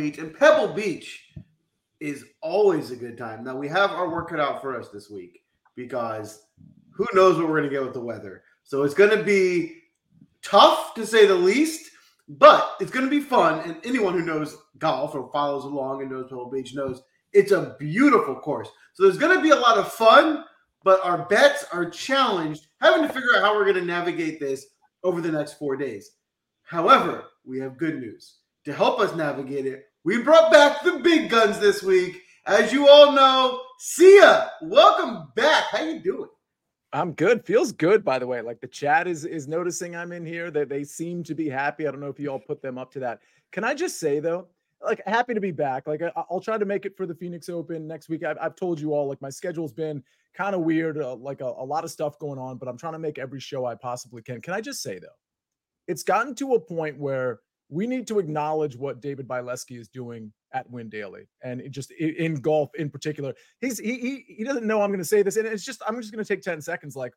Beach, and Pebble Beach is always a good time. Now, we have our work cut out for us this week because who knows what we're going to get with the weather. So it's going to be tough to say the least, but it's going to be fun. And anyone who knows golf or follows along and knows Pebble Beach knows it's a beautiful course. So there's going to be a lot of fun, but our bets are challenged, having to figure out how we're going to navigate this over the next four days. However, we have good news. To help us navigate it, we brought back the big guns this week. As you all know, Sia, welcome back. How you doing? I'm good. Feels good, by the way. Like the chat is is noticing I'm in here. That they seem to be happy. I don't know if you all put them up to that. Can I just say though, like happy to be back. Like I, will try to make it for the Phoenix Open next week. I've, I've told you all like my schedule's been kind of weird, uh, like a, a lot of stuff going on, but I'm trying to make every show I possibly can. Can I just say though, it's gotten to a point where we need to acknowledge what David Bileski is doing at Win Daily and just in golf in particular. He's he he, he doesn't know I'm going to say this, and it's just I'm just going to take 10 seconds. Like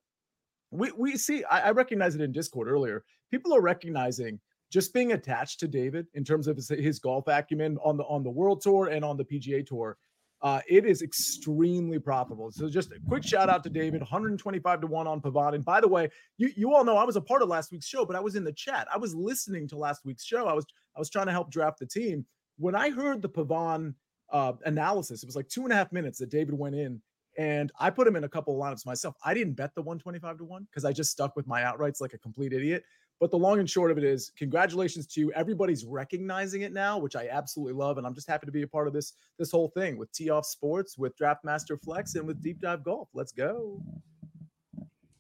we we see, I, I recognize it in Discord earlier. People are recognizing just being attached to David in terms of his, his golf acumen on the on the World Tour and on the PGA Tour. Uh, it is extremely profitable. So just a quick shout out to David, 125 to 1 on Pavon. And by the way, you, you all know I was a part of last week's show, but I was in the chat. I was listening to last week's show. I was I was trying to help draft the team. When I heard the Pavon uh, analysis, it was like two and a half minutes that David went in and I put him in a couple of lineups myself. I didn't bet the 125 to 1 because I just stuck with my outrights like a complete idiot. But the long and short of it is, congratulations to you. Everybody's recognizing it now, which I absolutely love, and I'm just happy to be a part of this this whole thing with Tee Off Sports, with Draftmaster Flex, and with Deep Dive Golf. Let's go.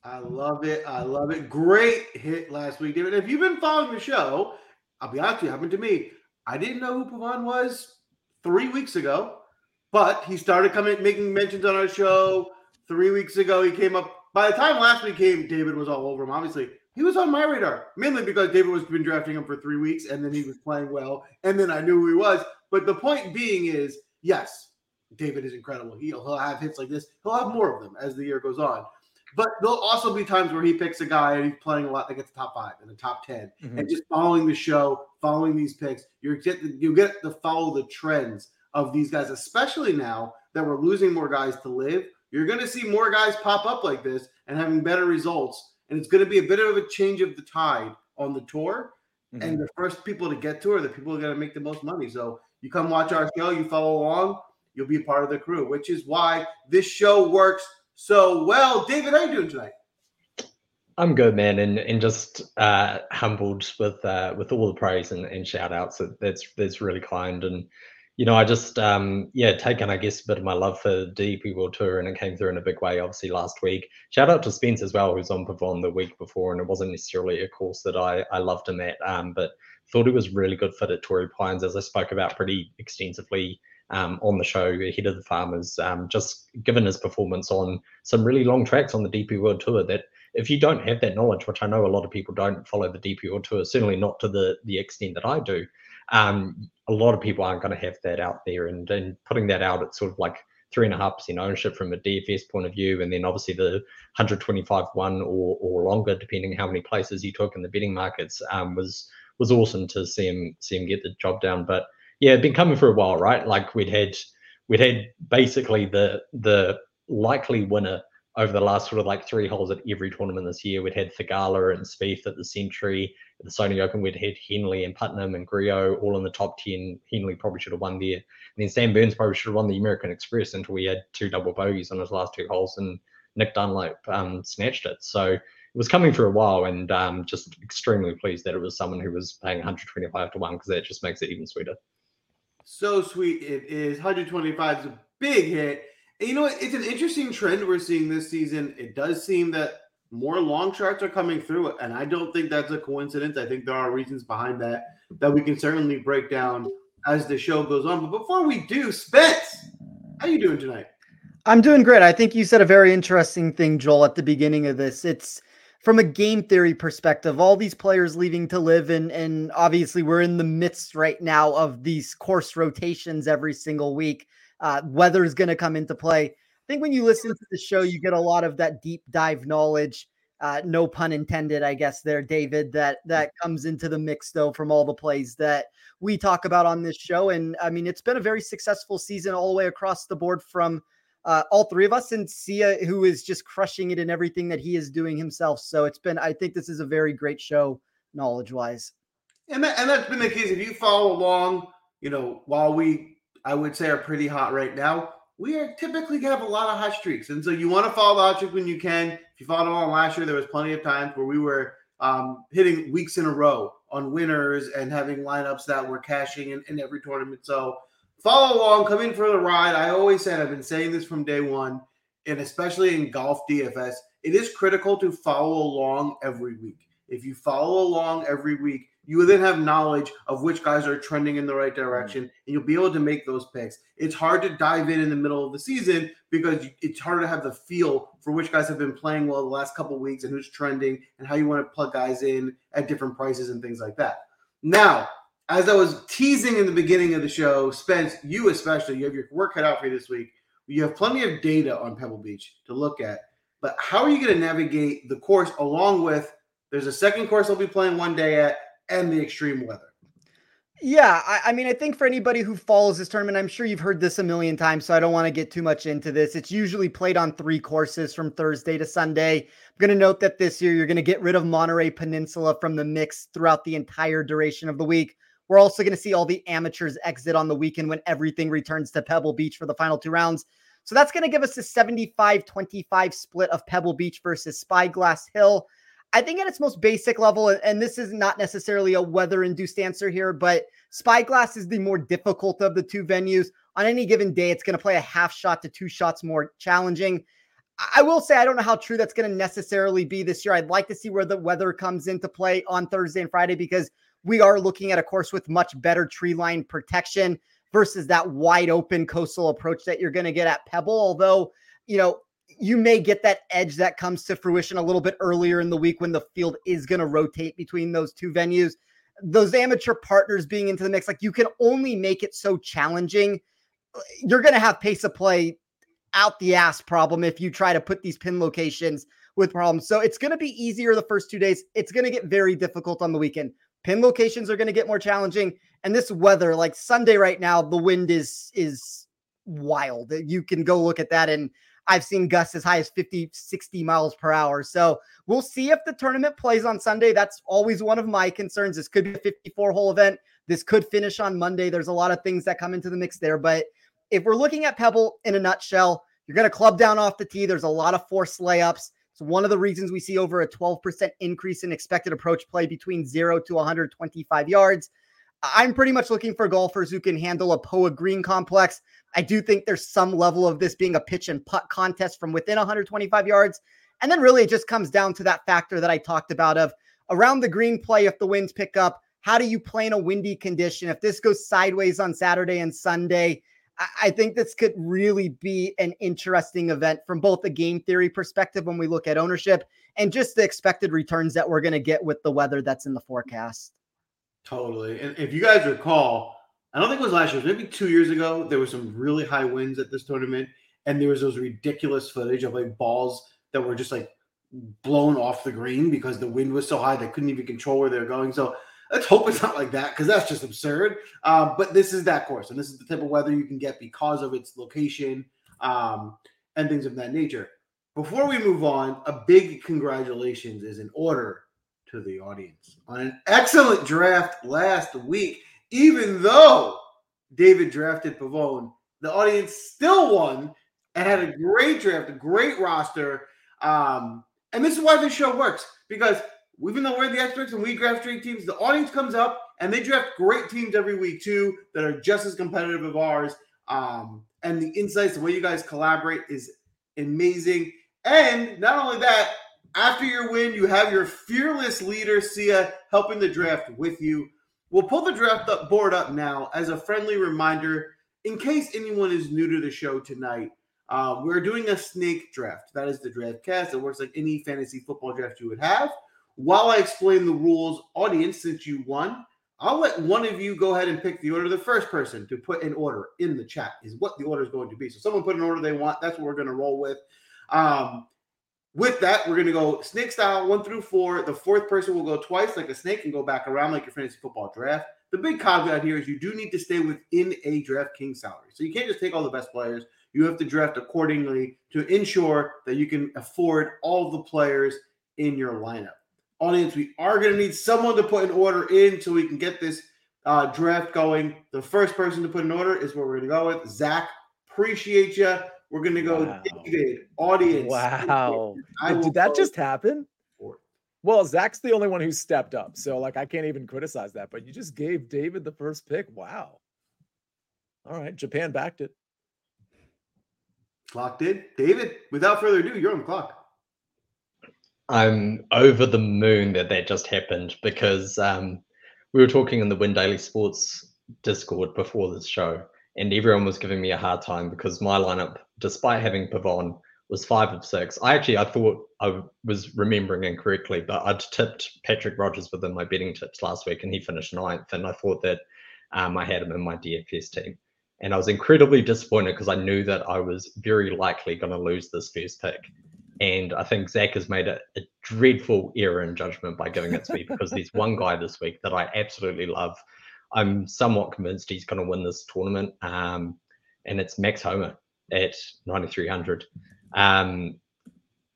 I love it. I love it. Great hit last week, David. If you've been following the show, I'll be honest with you, happened to me. I didn't know who Pavon was three weeks ago, but he started coming making mentions on our show three weeks ago. He came up. By the time last week came, David was all over him. Obviously, he was on my radar mainly because David was been drafting him for three weeks and then he was playing well and then I knew who he was. But the point being is, yes, David is incredible. He'll, he'll have hits like this. He'll have more of them as the year goes on. But there'll also be times where he picks a guy and he's playing a lot that gets the top five and the top 10 mm-hmm. and just following the show, following these picks. You're get you get to follow the trends of these guys, especially now that we're losing more guys to LIV. You're going to see more guys pop up like this and having better results and it's going to be a bit of a change of the tide on the tour. Mm-hmm. And the first people to get to are the people who are going to make the most money. So you come watch our show, you follow along, you'll be part of the crew, which is why this show works so well. David, how are you doing tonight? I'm good, man, and and just uh, humbled with uh, with all the praise and, and shout outs. That's that's really kind, and you know, I just um yeah, taken I guess a bit of my love for the DP World Tour and it came through in a big way obviously last week. Shout out to Spence as well, who's on Pavon the week before, and it wasn't necessarily a course that I I loved him at, um, but thought it was really good fit at Torrey Pines as I spoke about pretty extensively um, on the show ahead of the farmers. Um, just given his performance on some really long tracks on the DP World Tour that if you don't have that knowledge, which I know a lot of people don't follow the DP World Tour, certainly not to the the extent that I do, um, a lot of people aren't going to have that out there. And, and putting that out at sort of like three and a half percent ownership from a DFS point of view, and then obviously the 125 one or or longer, depending how many places he took in the betting markets, um, was was awesome to see him see him get the job done. But yeah, it'd been coming for a while, right? Like we'd had we'd had basically the the likely winner over the last sort of like three holes at every tournament this year. We'd had Theegala and Spieth at the Sentry, at the Sony Open. We'd had Henley and Putnam and Grillo all in the top 10. Henley probably should have won there. And then Sam Burns probably should have won the American Express until we had two double bogeys on his last two holes and Nick Dunlap um, snatched it. So it was coming for a while and um, just extremely pleased that it was someone who was paying 125 to 1 because that just makes it even sweeter. So sweet it is. 125 is a big hit you know, it's an interesting trend we're seeing this season. It does seem that more long shots are coming through, and I don't think that's a coincidence. I think there are reasons behind that that we can certainly break down as the show goes on. But before we do, Spence, how are you doing tonight? I'm doing great. I think you said a very interesting thing, Joel, at the beginning of this. It's from a game theory perspective, all these players leaving to LIV, and and obviously we're in the midst right now of these course rotations every single week. Uh, weather is going to come into play. I think when you listen to the show, you get a lot of that deep dive knowledge. Uh, no pun intended, I guess there, David. That that comes into the mix though from all the plays that we talk about on this show, and I mean it's been a very successful season all the way across the board from uh, all three of us, and Sia, who is just crushing it in everything that he is doing himself. So it's been, I think this is a very great show, knowledge wise. And that, and that's been the case. If you follow along, you know, while we, I would say, are pretty hot right now, we are typically have a lot of hot streaks. And so you want to follow the hot streak when you can. If you followed along last year, there was plenty of times where we were um, hitting weeks in a row on winners and having lineups that were cashing in, in every tournament. So follow along, come in for the ride. I always said, I've been saying this from day one, and especially in golf DFS, it is critical to follow along every week. If you follow along every week, you will then have knowledge of which guys are trending in the right direction, and you'll be able to make those picks. It's hard to dive in in the middle of the season because it's harder to have the feel for which guys have been playing well the last couple weeks and who's trending and how you want to plug guys in at different prices and things like that. Now, as I was teasing in the beginning of the show, Spence, you especially, you have your work cut out for you this week. You have plenty of data on Pebble Beach to look at, but how are you going to navigate the course along with? There's a second course I'll be playing one day at and the extreme weather. Yeah, I, I, mean, I think for anybody who follows this tournament, I'm sure you've heard this a million times, so I don't want to get too much into this. It's usually played on three courses from Thursday to Sunday. I'm going to note that this year you're going to get rid of Monterey Peninsula from the mix throughout the entire duration of the week. We're also going to see all the amateurs exit on the weekend when everything returns to Pebble Beach for the final two rounds. So that's going to give us a 75 25 split of Pebble Beach versus Spyglass Hill. I think at its most basic level, and this is not necessarily a weather induced answer here, but Spyglass is the more difficult of the two venues. On any given day, it's going to play a half shot to two shots more challenging. I will say, I don't know how true that's going to necessarily be this year. I'd like to see where the weather comes into play on Thursday and Friday because we are looking at a course with much better tree line protection versus that wide open coastal approach that you're going to get at Pebble. Although, you know, you may get that edge that comes to fruition a little bit earlier in the week when the field is going to rotate between those two venues. Those amateur partners being into the mix, like you can only make it so challenging. You're going to have pace of play out the ass problem if you try to put these pin locations with problems. So it's going to be easier the first two days. It's going to get very difficult on the weekend. Pin locations are going to get more challenging, and this weather, like Sunday right now, the wind is is wild. You can go look at that and I've seen gusts as high as 50, 60 miles per hour. So we'll see if the tournament plays on Sunday. That's always one of my concerns. This could be a 54 hole event. This could finish on Monday. There's a lot of things that come into the mix there. But if we're looking at Pebble in a nutshell, you're going to club down off the tee. There's a lot of forced layups. It's one of the reasons we see over a 12% increase in expected approach play between zero to 125 yards. I'm pretty much looking for golfers who can handle a POA green complex. I do think there's some level of this being a pitch and putt contest from within 125 yards. And then really it just comes down to that factor that I talked about of around the green play if the winds pick up, how do you play in a windy condition? If this goes sideways on Saturday and Sunday, I think this could really be an interesting event from both a game theory perspective when we look at ownership and just the expected returns that we're going to get with the weather that's in the forecast. Totally. And if you guys recall, I don't think it was last year, maybe two years ago, there was some really high winds at this tournament, and there was those ridiculous footage of like balls that were just like blown off the green because the wind was so high they couldn't even control where they were going. So let's hope it's not like that because that's just absurd. Um, but this is that course, and this is the type of weather you can get because of its location um, and things of that nature. Before we move on, a big congratulations is in order to the audience on an excellent draft last week. Even though David drafted Pavon, the audience still won and had a great draft, a great roster. Um, and this is why this show works because even though we're the experts and we draft great teams, the audience comes up and they draft great teams every week too that are just as competitive as ours. Um, and the insights, the way you guys collaborate is amazing. And not only that, after your win, you have your fearless leader, Sia, helping the draft with you. We'll pull the draft up board up now as a friendly reminder in case anyone is new to the show tonight. Uh, we're doing a snake draft. That is the draft cast. It works like any fantasy football draft you would have. While I explain the rules, audience, since you won, I'll let one of you go ahead and pick the order. The first person to put an order in the chat is what the order is going to be. So someone put an order they want. That's what we're going to roll with. Um, with that, we're going to go snake style one through four. The fourth person will go twice like a snake and go back around like your fantasy football draft. The big caveat here is you do need to stay within a DraftKings salary. So you can't just take all the best players. You have to draft accordingly to ensure that you can afford all the players in your lineup. Audience, we are going to need someone to put an order in so we can get this uh, draft going. The first person to put an order is what we're going to go with. Zach, appreciate you. We're going to go wow. David, audience. Wow. Did that just happen? Well, Zach's the only one who stepped up. So, like, I can't even criticize that. But you just gave David the first pick. Wow. All right. Japan backed it. Clocked in. David, without further ado, you're on the clock. I'm over the moon that that just happened because um, we were talking in the Win Daily Sports Discord before this show, and everyone was giving me a hard time because my lineup, despite having Pavon, was five of six. I actually I thought I was remembering incorrectly, but I'd tipped Patrick Rogers within my betting tips last week, and he finished ninth. And I thought that um, I had him in my DFS team, and I was incredibly disappointed because I knew that I was very likely going to lose this first pick. And I think Zach has made a, a dreadful error in judgment by giving it to me because there's one guy this week that I absolutely love I'm somewhat convinced he's going to win this tournament. Um, and it's Max Homa at 9,300. Um,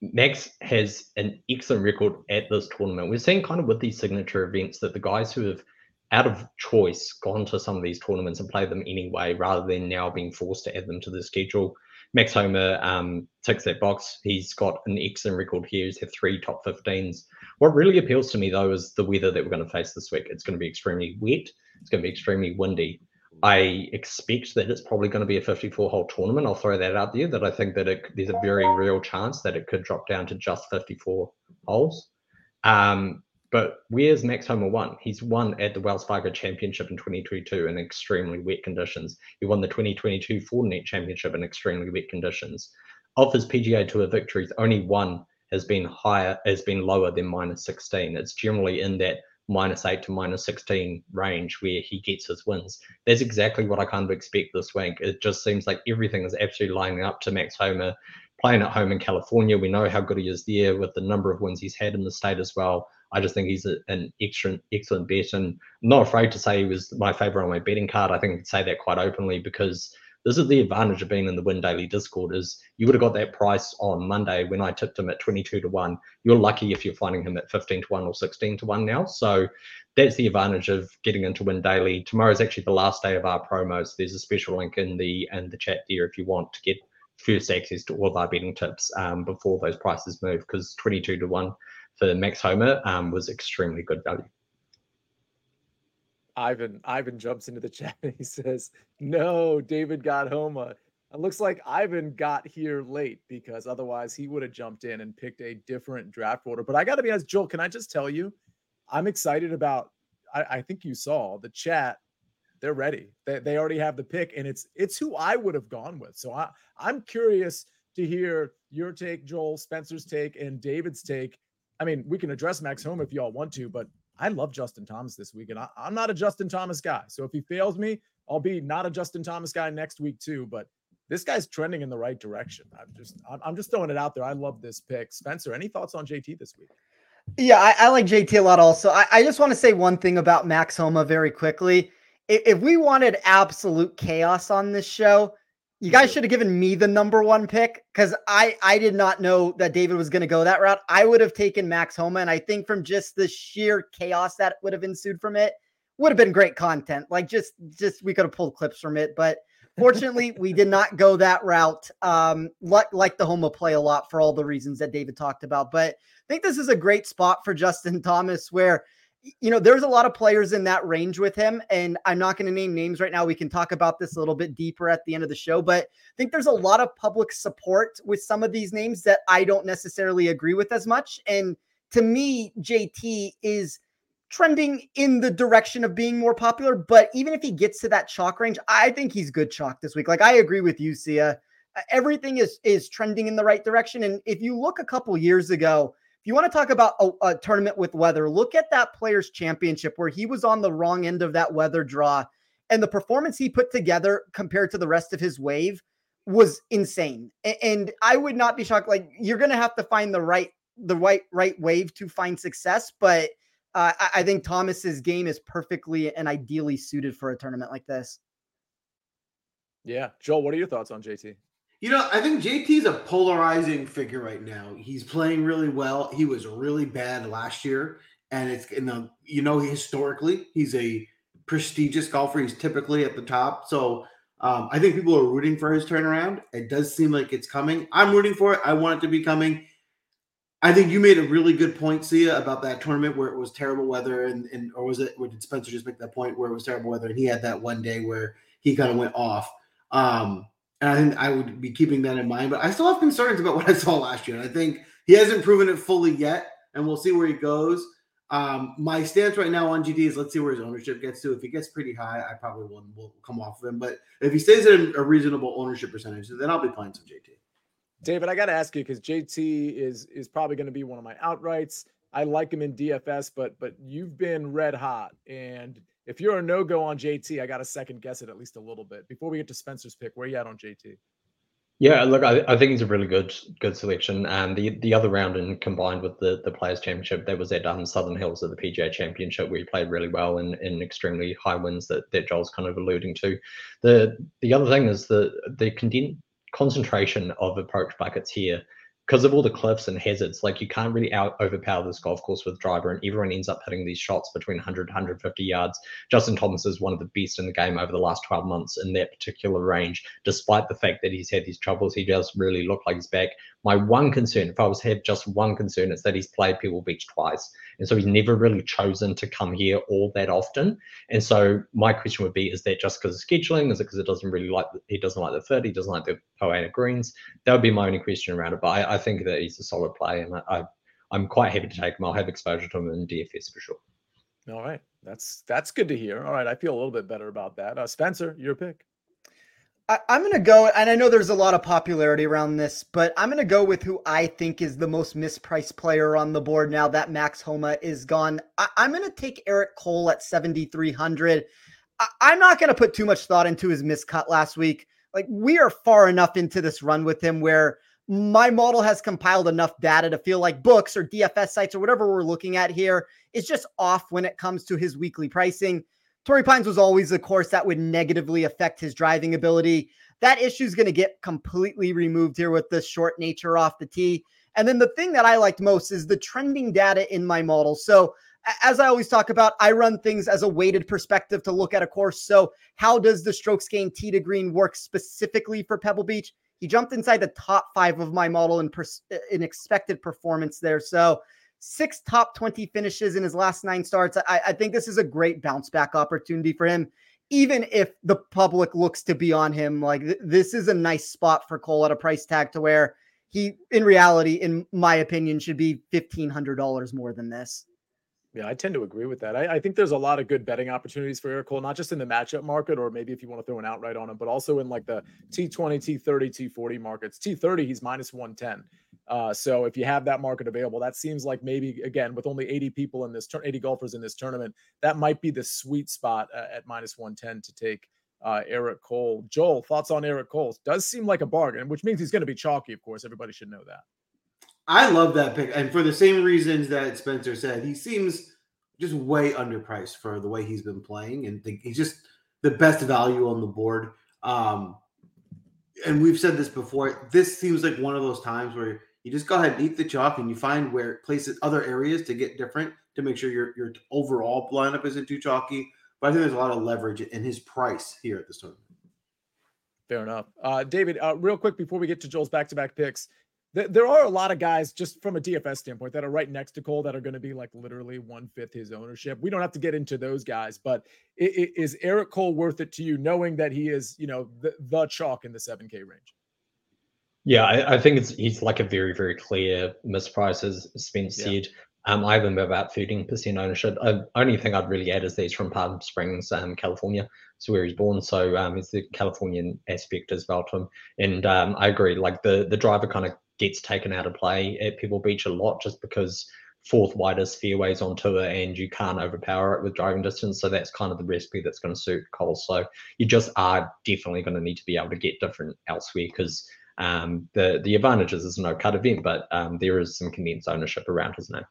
Max has an excellent record at this tournament. We're seeing kind of with these signature events that the guys who have out of choice gone to some of these tournaments and played them anyway, rather than now being forced to add them to the schedule. Max Homa um, ticks that box. He's got an excellent record here. He's had three top 15s. What really appeals to me, though, is the weather that we're going to face this week. It's going to be extremely wet. It's going to be extremely windy. I expect that it's probably going to be a 54 hole tournament. I'll throw that out there. That I think that it, there's a very real chance that it could drop down to just 54 holes. Um, but where's Max Homa won? He's won at the Wells Fargo Championship in 2022 in extremely wet conditions. He won the 2022 Fortinet Championship in extremely wet conditions. Of his PGA Tour victories, only one has been higher, has been lower than minus 16. It's generally in that minus eight to minus 16 range where he gets his wins. That's exactly what I kind of expect this week. It just seems like everything is absolutely lining up to Max Homa playing at home in California. We know how good he is there with the number of wins he's had in the state as well. I just think he's a, an excellent, excellent bet, and I'm not afraid to say he was my favorite on my betting card. I think I can say that quite openly because this is the advantage of being in the Win Daily Discord is you would have got that price on Monday when I tipped him at 22 to 1. You're lucky if you're finding him at 15 to 1 or 16 to 1 now. So that's the advantage of getting into Win Daily. Tomorrow is actually the last day of our promos. There's a special link in the in the chat there if you want to get first access to all of our betting tips um, before those prices move because 22 to 1 for Max Homa um, was extremely good value. Ivan Ivan jumps into the chat and he says, "No, David got Homa." Uh, it looks like Ivan got here late because otherwise he would have jumped in and picked a different draft order. But I got to be honest, Joel. Can I just tell you, I'm excited about. I, I think you saw the chat. They're ready. They, they already have the pick, and it's it's who I would have gone with. So I I'm curious to hear your take, Joel, Spencer's take, and David's take. I mean, we can address Max Homa if y'all want to, but I love Justin Thomas this week, and I, am not a Justin Thomas guy. So if he fails me, I'll be not a Justin Thomas guy next week too. But this guy's trending in the right direction. I'm just I'm just throwing it out there. I love this pick. Spencer, any thoughts on JT this week? Yeah, I, I like JT a lot. Also, I, I just want to say one thing about Max Homa very quickly. If, if we wanted absolute chaos on this show, you guys should have given me the number one pick because I I did not know that David was going to go that route. I would have taken Max Homa, and I think from just the sheer chaos that would have ensued from it, would have been great content. Like just just we could have pulled clips from it, but fortunately we did not go that route. Um, like like the Homa play a lot for all the reasons that David talked about. But I think this is a great spot for Justin Thomas where you know, there's a lot of players in that range with him, and I'm not going to name names right now. We can talk about this a little bit deeper at the end of the show, but I think there's a lot of public support with some of these names that I don't necessarily agree with as much. And to me, JT is trending in the direction of being more popular. But even if he gets to that chalk range, I think he's good chalk this week. Like I agree with you, Sia. Everything is is trending in the right direction. And if you look a couple years ago, you want to talk about a, a, tournament with weather, look at that players' championship where he was on the wrong end of that weather draw and the performance he put together compared to the rest of his wave was insane. And I would not be shocked. Like you're going to have to find the right the right right wave to find success, but uh, I think Thomas's game is perfectly and ideally suited for a tournament like this. Yeah, Joel, what are your thoughts on JT? You know, I think JT's a polarizing figure right now. He's playing really well. He was really bad last year, and it's in the, you know, historically he's a prestigious golfer. He's typically at the top, so um, I think people are rooting for his turnaround. It does seem like it's coming. I'm rooting for it. I want it to be coming. I think you made a really good point, Sia, about that tournament where it was terrible weather, and, and or was it? Or did Spencer just make that point where it was terrible weather, and he had that one day where he kind of went off? Um, and I think I would be keeping that in mind. But I still have concerns about what I saw last year. And I think he hasn't proven it fully yet, and we'll see where he goes. Um, my stance right now on JT is let's see where his ownership gets to. If he gets pretty high, I probably will, will come off of him. But if he stays at a, reasonable ownership percentage, then I'll be playing some JT. David, I got to ask you because JT is is probably going to be one of my outrights. I like him in DFS, but but you've been red hot, and if you're a no go on JT, I got to second guess it at least a little bit. Before we get to Spencer's pick, where you at on JT? Yeah, look, I, I think he's a really good good selection. And the the other round, and combined with the the Players Championship, that was at um, Southern Hills at the PGA Championship where he played really well in, in extremely high winds that, that Joel's kind of alluding to. The the other thing is the the concentration of approach buckets here because of all the cliffs and hazards, like you can't really out overpower this golf course with driver, and everyone ends up hitting these shots between 100 150 yards. Justin Thomas is one of the best in the game over the last 12 months in that particular range, despite the fact that he's had these troubles. He does really look like he's back. My one concern, if I was to have just one concern, is that he's played Pebble Beach twice, and so he's never really chosen to come here all that often. And so my question would be: Is that just because of scheduling? Is it because it doesn't really like he doesn't like the fit? He doesn't like the Poa annua greens? That would be my only question around it. But I, I think that he's a solid play, and I, I am quite happy to take him. I'll have exposure to him in DFS for sure. All right, that's that's good to hear. All right, I feel a little bit better about that. Uh, Spencer, your pick. I, am going to go, and I know there's a lot of popularity around this, but I'm going to go with who I think is the most mispriced player on the board now that Max Homa is gone. I, am going to take Eric Cole at 7,300. I, I'm not going to put too much thought into his miscut last week. Like, we are far enough into this run with him where my model has compiled enough data to feel like books or DFS sites or whatever we're looking at here is just off when it comes to his weekly pricing. Torrey Pines was always a course that would negatively affect his driving ability. That issue is going to get completely removed here with the short nature off the tee. And then the thing that I liked most is the trending data in my model. So, as I always talk about, I run things as a weighted perspective to look at a course. So, how does the strokes gain tee to green work specifically for Pebble Beach? He jumped inside the top five of my model in, pers- in expected performance there. So, six top 20 finishes in his last nine starts. I, I think this is a great bounce back opportunity for him, even if the public looks to be on him. Like th- this is a nice spot for Cole at a price tag to where he, in reality, in my opinion, should be $1,500 more than this. Yeah, I tend to agree with that. I, I, think there's a lot of good betting opportunities for Eric Cole, not just in the matchup market, or maybe if you want to throw an outright on him, but also in like the T20, T30, T40 markets. T30, he's minus 110. Uh, so if you have that market available, that seems like maybe again with only 80 people in this 80 golfers in this tournament, that might be the sweet spot uh, at minus 110 to take uh, Eric Cole. Joel, thoughts on Eric Cole? Does seem like a bargain, which means he's going to be chalky. Of course, everybody should know that. I love that pick, and for the same reasons that Spencer said, he seems just way underpriced for the way he's been playing, and he's just the best value on the board. Um, and we've said this before. This seems like one of those times where you just go ahead and eat the chalk and you find where places other areas to get different to make sure your your overall lineup isn't too chalky. But I think there's a lot of leverage in his price here at this tournament. Fair enough. Uh, David, uh, real quick before we get to Joel's back to back picks, there are a lot of guys just from a DFS standpoint that are right next to Cole that are going to be like literally one fifth his ownership. We don't have to get into those guys, but is Eric Cole worth it to you knowing that he is, you know, the, the chalk in the 7K range? Yeah, I, I, think it's he's like a very, very clear misprice, as Spence yeah. said. Um, I have him about 13% ownership. Uh, only thing I'd really add is that he's from Palm Springs, um, California. So where he's born. So um, it's the Californian aspect as well to him. And um, I agree, like the the driver kind of gets taken out of play at Pebble Beach a lot just because fourth widest fairways on tour, and you can't overpower it with driving distance. So that's kind of the recipe that's going to suit Cole. So you just are definitely going to need to be able to get different elsewhere because um, the the advantages is no cut event, but um, there is some condensed ownership around his name.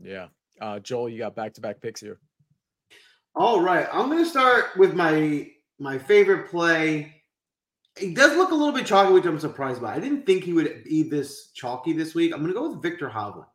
Yeah, uh, Joel, you got back to back picks here. All right, I'm going to start with my my favorite play. He does look a little bit chalky, which I'm surprised by. I didn't think he would be this chalky this week. I'm going to go with Victor Hovland.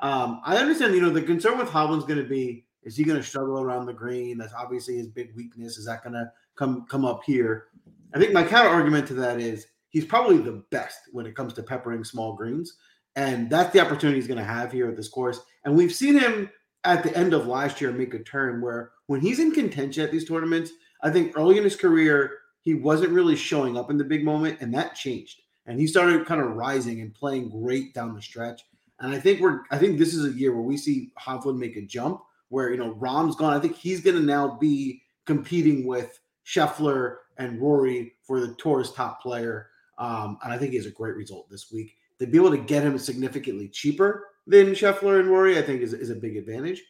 Um, I understand, you know, the concern with Hovland's going to be is he going to struggle around the green? That's obviously his big weakness. Is that going to come come up here? I think my counter argument to that is he's probably the best when it comes to peppering small greens. And that's the opportunity he's going to have here at this course. And we've seen him at the end of last year make a turn where when he's in contention at these tournaments, I think early in his career, he wasn't really showing up in the big moment, and that changed. And he started kind of rising and playing great down the stretch. And I think we're I think this is a year where we see Hovland make a jump where you know Rahm's gone. I think he's gonna now be competing with Scheffler and Rory for the tour's top player. Um, and I think he has a great result this week. To be able to get him significantly cheaper than Scheffler and Rory, I think is, is a big advantage.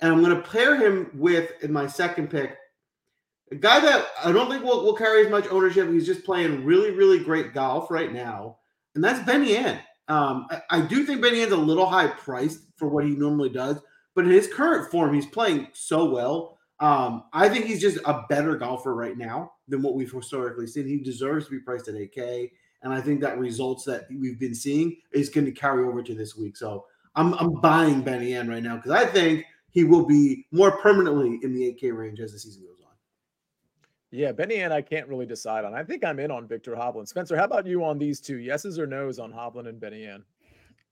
And I'm going to pair him with, in my second pick, a guy that I don't think will, will carry as much ownership. He's just playing really, really great golf right now. And that's Benny An. Um, I, I, do think Benny An's a little high priced for what he normally does, but in his current form, he's playing so well. Um, I think he's just a better golfer right now than what we've historically seen. He deserves to be priced at 8K. And I think that results that we've been seeing is going to carry over to this week. So I'm, I'm buying Benny An right now because I think he will be more permanently in the 8K range as the season goes. Yeah, Benny An I can't really decide on. I think I'm in on Victor Hovland. Spencer, how about you on these two? Yeses or nos on Hovland and Benny An?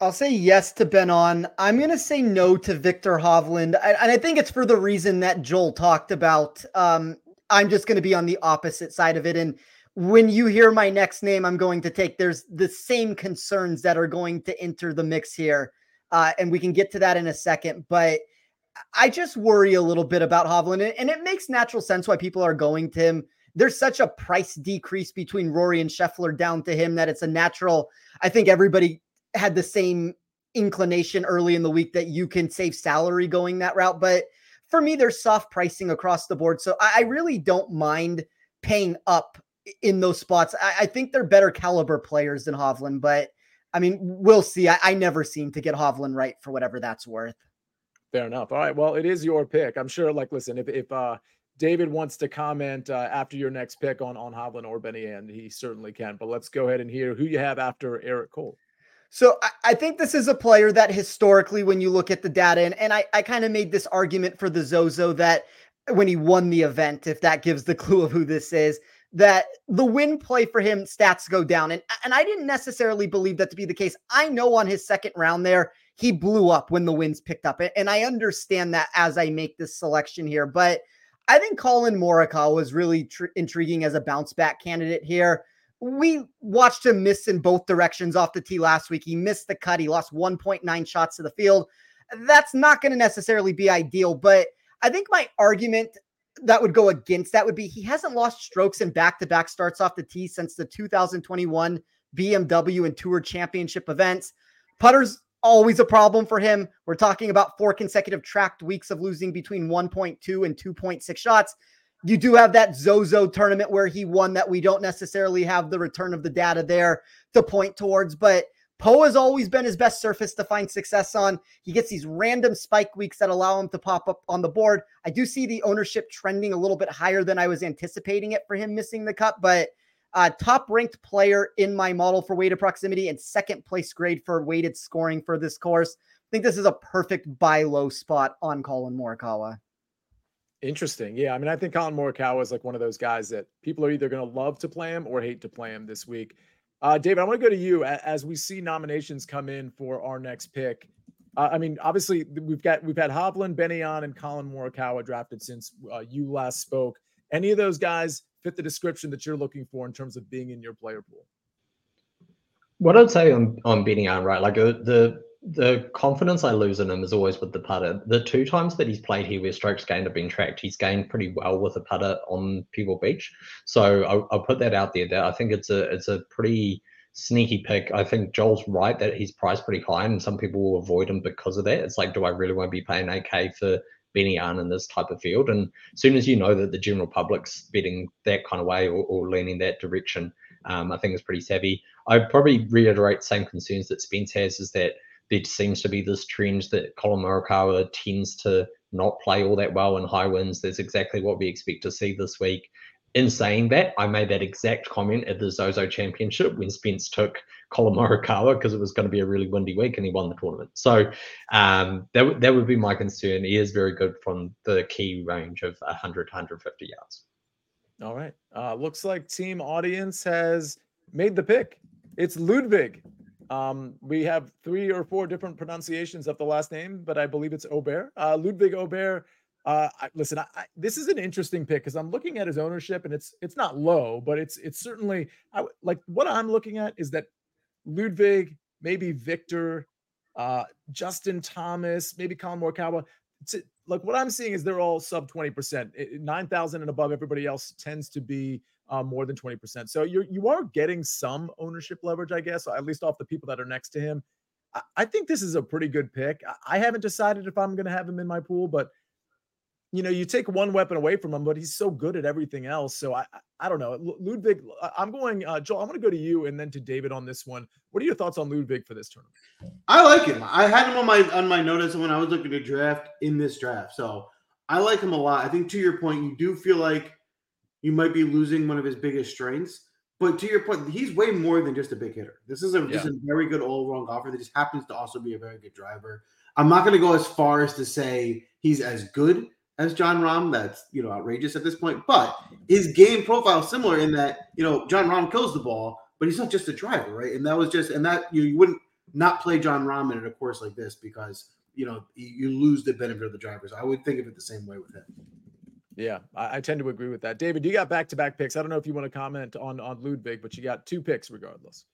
I'll say yes to Ben An. I'm going to say no to Victor Hovland. And I think it's for the reason that Joel talked about. Um, I'm just going to be on the opposite side of it. And when you hear my next name, I'm going to take, there's the same concerns that are going to enter the mix here. Uh, and we can get to that in a second. But I just worry a little bit about Hovland. And it makes natural sense why people are going to him. There's such a price decrease between Rory and Scheffler down to him that it's a natural. I think everybody had the same inclination early in the week that you can save salary going that route. But for me, there's soft pricing across the board. So I, really don't mind paying up in those spots. I, think they're better caliber players than Hovland, but I mean, we'll see. I, I never seem to get Hovland right for whatever that's worth. Fair enough. All right. Well, it is your pick. I'm sure. Like, listen, if if uh, David wants to comment uh, after your next pick on on Hovland or Benny, and he certainly can. But let's go ahead and hear who you have after Eric Cole. So I, I, think this is a player that historically, when you look at the data, and, and I, I kind of made this argument for the Zozo that when he won the event, if that gives the clue of who this is, that the win play for him stats go down. And, and I didn't necessarily believe that to be the case. I know on his second round there, he blew up when the wins picked up. And I understand that as I make this selection here. But I think Collin Morikawa was really tr- intriguing as a bounce back candidate here we watched him miss in both directions off the tee last week. He missed the cut. He lost 1.9 shots to the field. That's not going to necessarily be ideal, but I think my argument that would go against that would be he hasn't lost strokes in back to back starts off the tee since the 2021 BMW and Tour Championship events. Putter's always a problem for him. We're talking about four consecutive tracked weeks of losing between 1.2 and 2.6 shots you do have that Zozo tournament where he won that we don't necessarily have the return of the data there to point towards, but Poa has always been his best surface to find success on. He gets these random spike weeks that allow him to pop up on the board. I do see the ownership trending a little bit higher than I was anticipating it for him missing the cut, but uh, top ranked player in my model for weighted proximity and second place grade for weighted scoring for this course. I think this is a perfect buy low spot on Collin Morikawa. Interesting. Yeah. I mean, I think Collin Morikawa is like one of those guys that people are either going to love to play him or hate to play him this week. Uh, David, I want to go to you as we see nominations come in for our next pick. Uh, I mean, obviously we've got we've had Hovland, Benny An, and Collin Morikawa drafted since uh, you last spoke. Any of those guys fit the description that you're looking for in terms of being in your player pool? What I'd say on on right? Like uh, the the confidence I lose in him is always with the putter. The two times that he's played here where strokes gained have been tracked, he's gained pretty well with a putter on Pebble Beach. So I'll, I'll put that out there. That I think it's a it's a pretty sneaky pick. I think Joel's right that he's priced pretty high, and some people will avoid him because of that. It's like, do I really want to be paying 8K for Benny An in this type of field? And as soon as you know that the general public's betting that kind of way or, or leaning that direction, um, I think it's pretty savvy. I'd probably reiterate same concerns that Spence has is that there seems to be this trend that Collin Morikawa tends to not play all that well in high winds. That's exactly what we expect to see this week. In saying that, I made that exact comment at the Zozo Championship when Spence took Collin Morikawa because it was going to be a really windy week and he won the tournament. So um, that, that would be my concern. He is very good from the key range of 100 150 yards. All right. Uh, looks like team audience has made the pick. It's Ludvig. Um, we have three or four different pronunciations of the last name, but I believe it's Aberg. Uh, Ludvig Aberg. Uh, I, listen, I, I, this is an interesting pick because I'm looking at his ownership, and it's it's not low, but it's it's certainly I, like what I'm looking at is that Ludvig, maybe Victor, uh, Justin Thomas, maybe Collin Morikawa. Like what I'm seeing is they're all sub 20%. 9,000 and above, everybody else tends to be uh, more than 20%. So you're, you are getting some ownership leverage, I guess, at least off the people that are next to him. I, I think this is a pretty good pick. I, I haven't decided if I'm going to have him in my pool, but you know, you take one weapon away from him, but he's so good at everything else. So I, I don't know. Ludvig, I'm going, uh, Joel, I'm going to go to you and then to David on this one. What are your thoughts on Ludvig for this tournament? I like him. I had him on my on my notice when I was looking to draft in this draft. So I like him a lot. I think to your point, you do feel like you might be losing one of his biggest strengths. But to your point, he's way more than just a big hitter. This is a, yeah. this is a very good all around golfer that just happens to also be a very good driver. I'm not going to go as far as to say he's as good as Jon Rahm. That's you know outrageous at this point. But his game profile similar in that you know Jon Rahm kills the ball, but he's not just a driver, right? And that was just and that you, you wouldn't not play Jon Rahm in a course like this because you know you lose the benefit of the drivers. I would think of it the same way with him. Yeah, I, I tend to agree with that. David, you got back to back picks. I don't know if you want to comment on on Ludvig, but you got two picks regardless.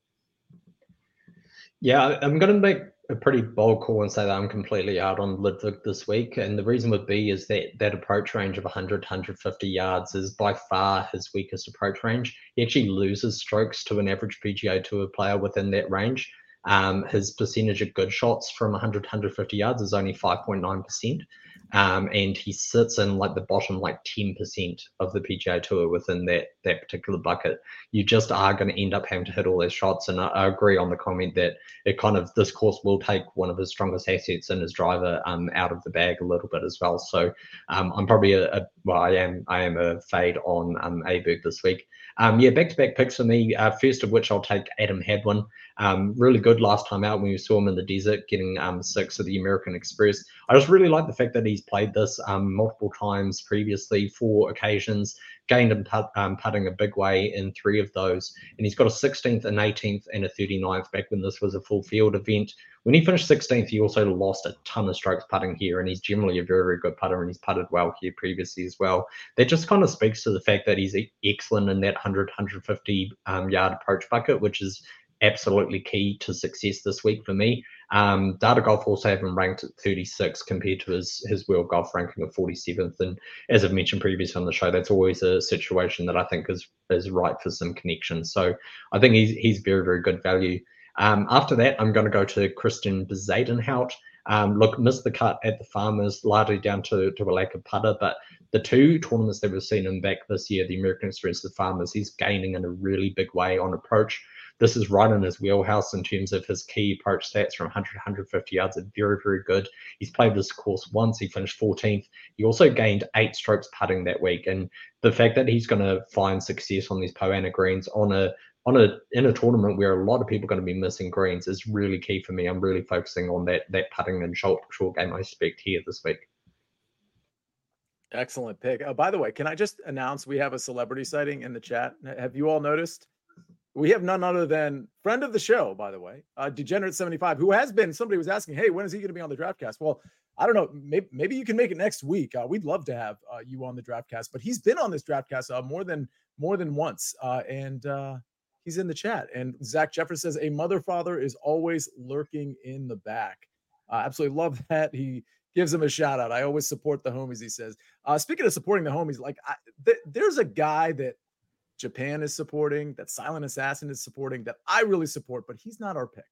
Yeah, I'm going to make a pretty bold call and say that I'm completely out on Ludvig this week. And the reason would be is that that approach range of 100, 150 yards is by far his weakest approach range. He actually loses strokes to an average PGA Tour player within that range. Um, his percentage of good shots from 100, 150 yards is only 5.9%. Um, and he sits in like the bottom like 10% of the PGA Tour within that that particular bucket. You just are going to end up having to hit all those shots. And I, I, agree on the comment that it kind of this course will take one of his strongest assets in his driver um, out of the bag a little bit as well. So um, I'm probably a, a, well, I am I am a fade on um, Aberg this week. Um, yeah, back to back picks for me. Uh, first of which I'll take Adam Hadwin. Um, really good last time out when we saw him in the desert getting um, six of the American Express. I just really like the fact that he's played this um, multiple times previously, four occasions, gained in put, um, putting a big way in three of those. And he's got a 16th, an 18th, and a 39th back when this was a full field event. When he finished 16th, he also lost a ton of strokes putting here, and he's generally a very, very good putter, and he's putted well here previously as well. That just kind of speaks to the fact that he's excellent in that 100, 150 um, yard approach bucket, which is absolutely key to success this week for me. Um, Data Golf also have him ranked at 36 compared to his his World Golf ranking of 47th. And as I've mentioned previously on the show, that's always a situation that I think is is right for some connection. So I think he's he's very very good value. Um, after that, I'm going to go to Christian Bezuidenhout. Um, look, missed the cut at the Farmers, largely down to, to a lack of putter, but the two tournaments that we've seen him back this year, the American Express, the Farmers, he's gaining in a really big way on approach this is right in his wheelhouse in terms of his key approach stats from 100 150 yards are very very good he's played this course once he finished 14th he also gained eight strokes putting that week and the fact that he's going to find success on these Poa annua greens on a on a in a tournament where a lot of people are going to be missing greens is really key for me i'm really focusing on that that putting and short short game i expect here this week Excellent pick. Oh, by the way, can I just announce we have a celebrity sighting in the chat? Have you all noticed? We have none other than friend of the show, by the way, uh, Degenerate seventy five, who has been. Somebody was asking, "Hey, when is he going to be on the Draftcast?" Well, I don't know. Maybe, maybe you can make it next week. Uh, we'd love to have uh, you on the Draftcast, but he's been on this Draftcast uh, more than more than once, uh, and uh, he's in the chat. And Zach Jeffers says, "A mother father is always lurking in the back." I absolutely love that. He gives him a shout out. I always support the homies. He says. speaking of supporting the homies, like I, th- there's a guy that Japan is supporting, that Silent Assassin is supporting, that I really support, but he's not our pick.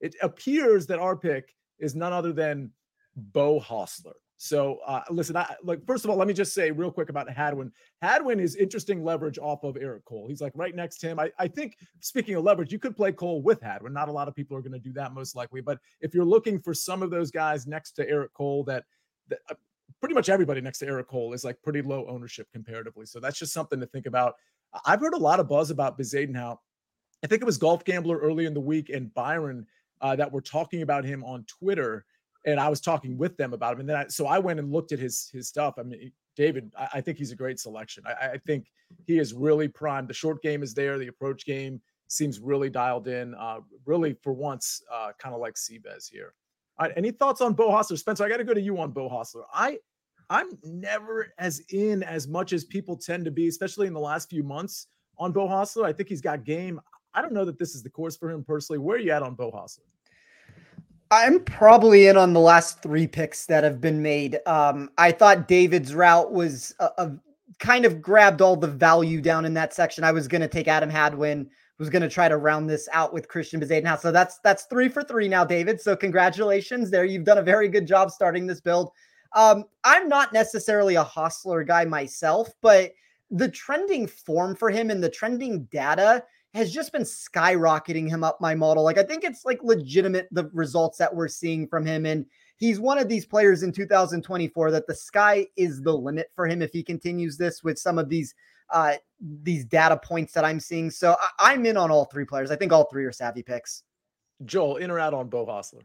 It appears that our pick is none other than Beau Hossler. So uh, listen, I like first of all, let me just say real quick about Hadwin. Hadwin is interesting leverage off of Eric Cole. He's like right next to him. I, I think speaking of leverage, you could play Cole with Hadwin. Not a lot of people are going to do that most likely, but if you're looking for some of those guys next to Eric Cole that, that uh, pretty much everybody next to Eric Cole is like pretty low ownership comparatively. So that's just something to think about. I've heard a lot of buzz about Bezuidenhout. I think it was Golf Gambler early in the week and Byron uh, that were talking about him on Twitter and I was talking with them about him. And then I, so I went and looked at his his stuff. I mean, David, I, I think he's a great selection. I, I, think he is really primed. The short game is there. The approach game seems really dialed in. Uh, really, for once, uh, kind of like Seabez here. All right, any thoughts on Beau Hossler, Spencer? I got to go to you on Beau Hossler. I I'm never as in as much as people tend to be, especially in the last few months on Beau Hossler. I think he's got game. I don't know that this is the course for him personally. Where are you at on Beau Hossler? I'm probably in on the last three picks that have been made. Um, I thought David's route was a, a, kind of grabbed all the value down in that section. I was going to take Adam Hadwin, was going to try to round this out with Christiaan Bezuidenhout. So that's that's three for three now, David. So congratulations there. You've done a very good job starting this build. Um, I'm not necessarily a Hossler guy myself, but the trending form for him and the trending data has just been skyrocketing him up my model. Like I think it's like legitimate the results that we're seeing from him and he's one of these players in 2024 that the sky is the limit for him if he continues this with some of these uh these data points that I'm seeing. So I, am in on all three players. I think all three are savvy picks. Joel, in or out on Beau Hossler?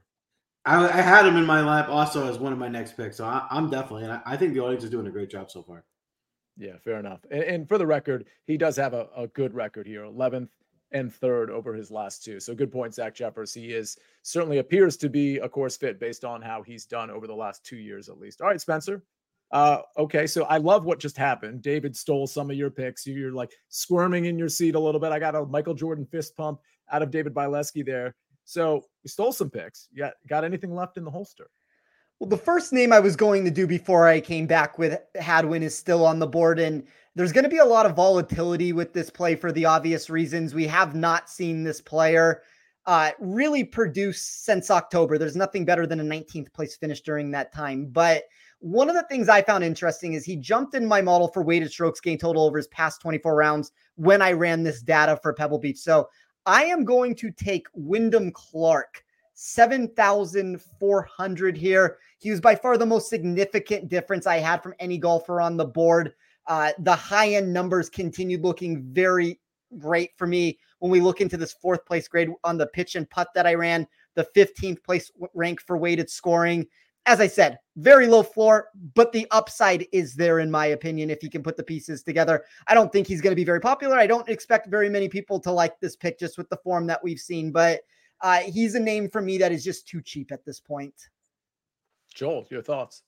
I, I, had him in my lap also as one of my next picks. So I, am definitely, and I, I think the audience is doing a great job so far. Yeah, fair enough. And, and, for the record, he does have a, a good record here 11th and third over his last two. So good point, Zach Jeffers. He is certainly appears to be a course fit based on how he's done over the last two years at least. All right, Spencer. Uh, okay, so I love what just happened. David stole some of your picks. You're like squirming in your seat a little bit. I got a Michael Jordan fist pump out of David Bileski there. So we stole some picks. You got, got anything left in the holster? Well, the first name I was going to do before I came back with Hadwin is still on the board, and there's going to be a lot of volatility with this play for the obvious reasons. We have not seen this player uh, really produce since October. There's nothing better than a 19th place finish during that time. But one of the things I found interesting is he jumped in my model for weighted strokes gain total over his past 24 rounds when I ran this data for Pebble Beach. So I am going to take Wyndham Clark. 7,400 here. He was by far the most significant difference I had from any golfer on the board. Uh, the high end numbers continued looking very great for me when we look into this fourth place grade on the pitch and putt that I ran, the 15th place rank for weighted scoring. As I said, very low floor, but the upside is there, in my opinion, if he can put the pieces together. I don't think he's going to be very popular. I don't expect very many people to like this pick just with the form that we've seen, but uh, he's a name for me that is just too cheap at this point. Joel, your thoughts?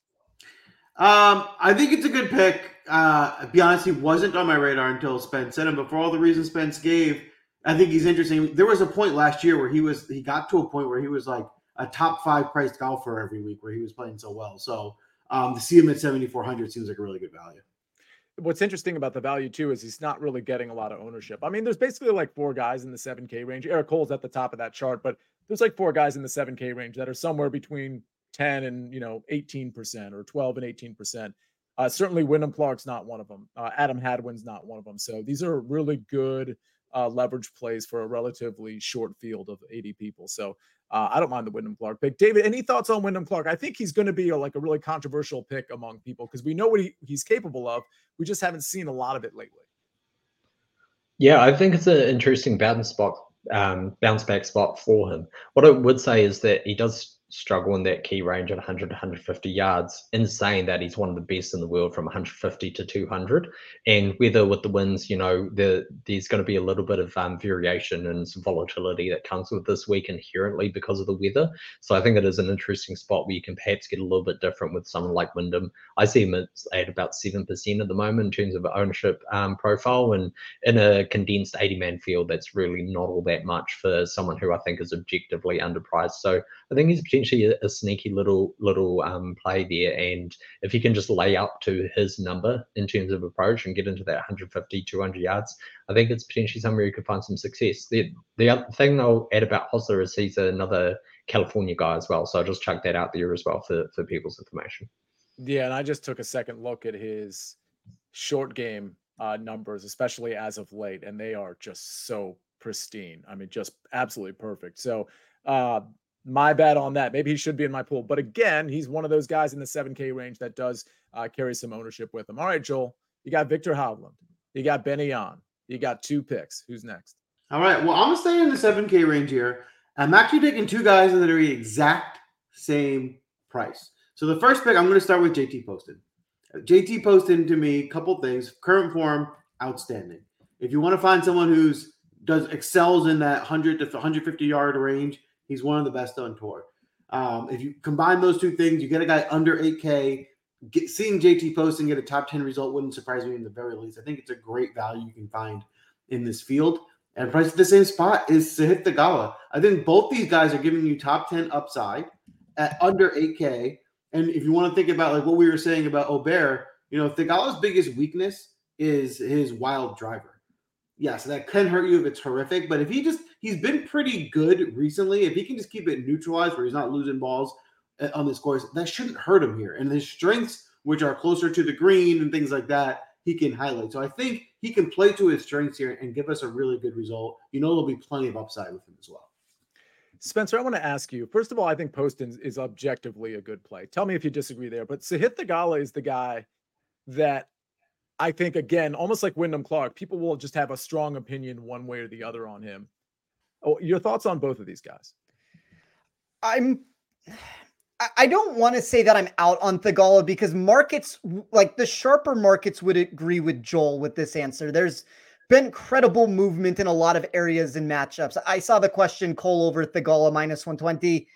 Um, I think it's a good pick. Uh, be honest, he wasn't on my radar until Spence said him. But for all the reasons Spence gave, I think he's interesting. There was a point last year where he was he got to a point where he was like a top five priced golfer every week, where he was playing so well. So um, to see him at seventy four hundred seems like a really good value. What's interesting about the value too is he's not really getting a lot of ownership. I mean, there's basically like four guys in the seven K range. Eric Cole's at the top of that chart, but there's like four guys in the seven K range that are somewhere between 10 and you know 18% or 12 and 18%. Uh, certainly, Wyndham Clark's not one of them. Uh, Adam Hadwin's not one of them. So these are really good uh, leverage plays for a relatively short field of 80 people. So uh, I don't mind the Wyndham Clark pick. David, any thoughts on Wyndham Clark? I think he's going to be a, like a really controversial pick among people because we know what he, he's capable of. We just haven't seen a lot of it lately. Yeah, I think it's an interesting bounce spot, um, bounce back spot for him. What I would say is that he does struggle in that key range at 100 to 150 yards. In saying that he's one of the best in the world from 150 to 200 and whether with the winds you know the, there's going to be a little bit of um, variation and some volatility that comes with this week inherently because of the weather. So i think it is an interesting spot where you can perhaps get a little bit different with someone like wyndham. I see him at about 7% at the moment in terms of ownership um, profile. And in a condensed 80 man field that's really not all that much for someone who i think is objectively underpriced. So i think he's potentially a, a sneaky little little um, play there. And if you can just lay up to his number in terms of approach and get into that 150, 200 yards, I think it's potentially somewhere you could find some success. The the other thing I'll add about Hossler is he's another California guy as well. So I'll just chuck that out there as well for for people's information. Yeah, and I just took a second look at his short game uh, numbers, especially as of late, and they are just so pristine. I mean, just absolutely perfect. So, uh, my bad on that. Maybe he should be in my pool, but again, he's one of those guys in the 7K range that does uh, carry some ownership with him. All right, Joel, you got Viktor Hovland, you got Benny An, you got two picks. Who's next? All right. Well, I'm gonna stay in the 7K range here. I'm actually taking two guys that are the exact same price. So the first pick, I'm going to start with JT Poston. JT Poston to me, couple things. Current form, outstanding. If you want to find someone who's does excels in that 100 to 150 yard range, he's one of the best on tour. Um, if you combine those two things, you get a guy under 8K. Get, seeing JT Poston get a top 10 result wouldn't surprise me in the very least. I think it's a great value you can find in this field. And price at the same spot is Sahith Theegala. I think both these guys are giving you top 10 upside at under 8K. And if you want to think about like what we were saying about Aberg, you know, Theegala's biggest weakness is his wild driver. Yes, that can hurt you if it's horrific, but if he just he's been pretty good recently, if he can just keep it neutralized where he's not losing balls uh, on this course, that shouldn't hurt him here. And his strengths, which are closer to the green and things like that, he can highlight. So I think he can play to his strengths here and give us a really good result. You know, there'll be plenty of upside with him as well. Spencer, I want to ask you. First of all, I think Poston is objectively a good play. Tell me if you disagree there. But Sahith Theegala is the guy that I think, again, almost like Wyndham Clark, people will just have a strong opinion one way or the other on him. Oh, your thoughts on both of these guys? I'm. I don't want to say that I'm out on Theegala because markets, like the sharper markets, would agree with Joel with this answer. There's been credible movement in a lot of areas and matchups. I saw the question Cole over Theegala minus 120.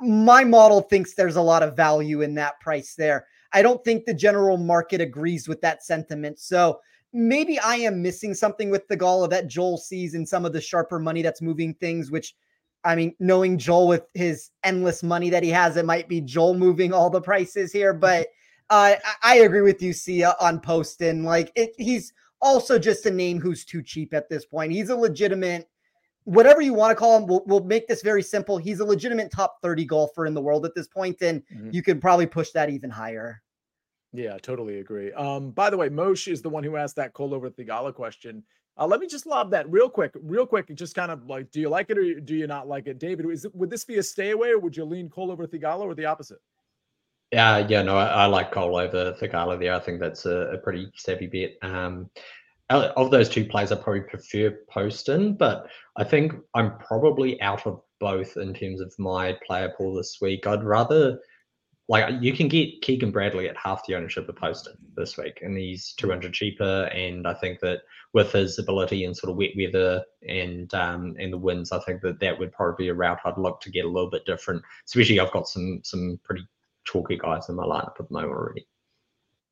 My model thinks there's a lot of value in that price there. I don't think the general market agrees with that sentiment. So maybe I am missing something with Theegala that Joel sees in some of the sharper money that's moving things, which I mean, knowing Joel with his endless money that he has, it might be Joel moving all the prices here. But uh, I agree with you, Sia, on Poston. Like it, he's also just a name who's too cheap at this point. He's a legitimate, whatever you want to call him. We'll, we'll make this very simple. He's a legitimate top 30 golfer in the world at this point, and mm-hmm. you could probably push that even higher. Yeah, totally agree. Um, by the way, Moshe is the one who asked that Cole over Theegala question. Uh, let me just lob that real quick, real quick. Just kind of like, do you like it or do you not like it, David? Is would this be a stay away, or would you lean Cole over Theegala, or the opposite? Yeah, yeah, no, I, I like Cole over Theegala there. I think that's a, a pretty savvy bet. Um, of those two plays, I probably prefer Poston, but I think I'm probably out of both in terms of my player pool this week. I'd rather like you can get Keegan Bradley at half the ownership of Poston this week, and he's 200 cheaper. And I think that with his ability in sort of wet weather and um, and the winds, I think that that would probably be a route I'd look to get a little bit different. Especially, I've got some some pretty chalky guys in my lineup at the moment already.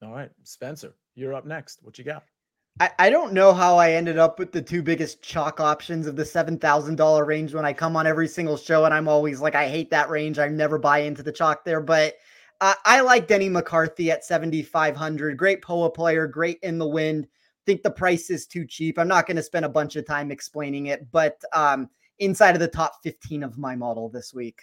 All right, Spencer, you're up next. What you got? I, I don't know how I ended up with the two biggest chalk options of the seven thousand dollar range when I come on every single show, and I'm always like, I hate that range. I never buy into the chalk there, but uh, I like Denny McCarthy at seventy five hundred. Great POA player, great in the wind. Think the price is too cheap. I'm not going to spend a bunch of time explaining it, but um, inside of the top fifteen of my model this week.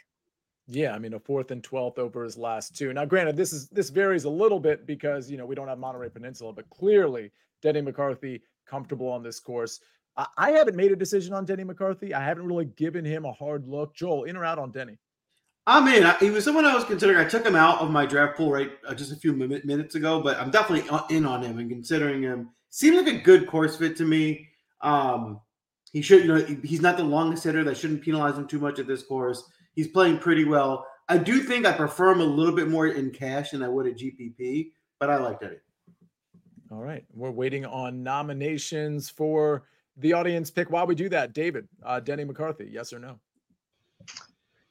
Yeah, I mean a fourth and twelfth over his last two. Now, granted, this is this varies a little bit because you know we don't have Monterey Peninsula, but clearly Denny McCarthy comfortable on this course. I, I haven't made a decision on Denny McCarthy. I haven't really given him a hard look. Joel, in or out on Denny? I'm in. He was someone I was considering. I took him out of my draft pool right uh, just a few minutes ago, but I'm definitely in on him and considering him. Seemed like a good course fit to me. Um, he should, you know, he's not the longest hitter. That shouldn't penalize him too much at this course. He's playing pretty well. I do think I prefer him a little bit more in cash than I would at GPP, but I like that. All right. We're waiting on nominations for the audience pick. While we do that, David, uh, Denny McCarthy, yes or no?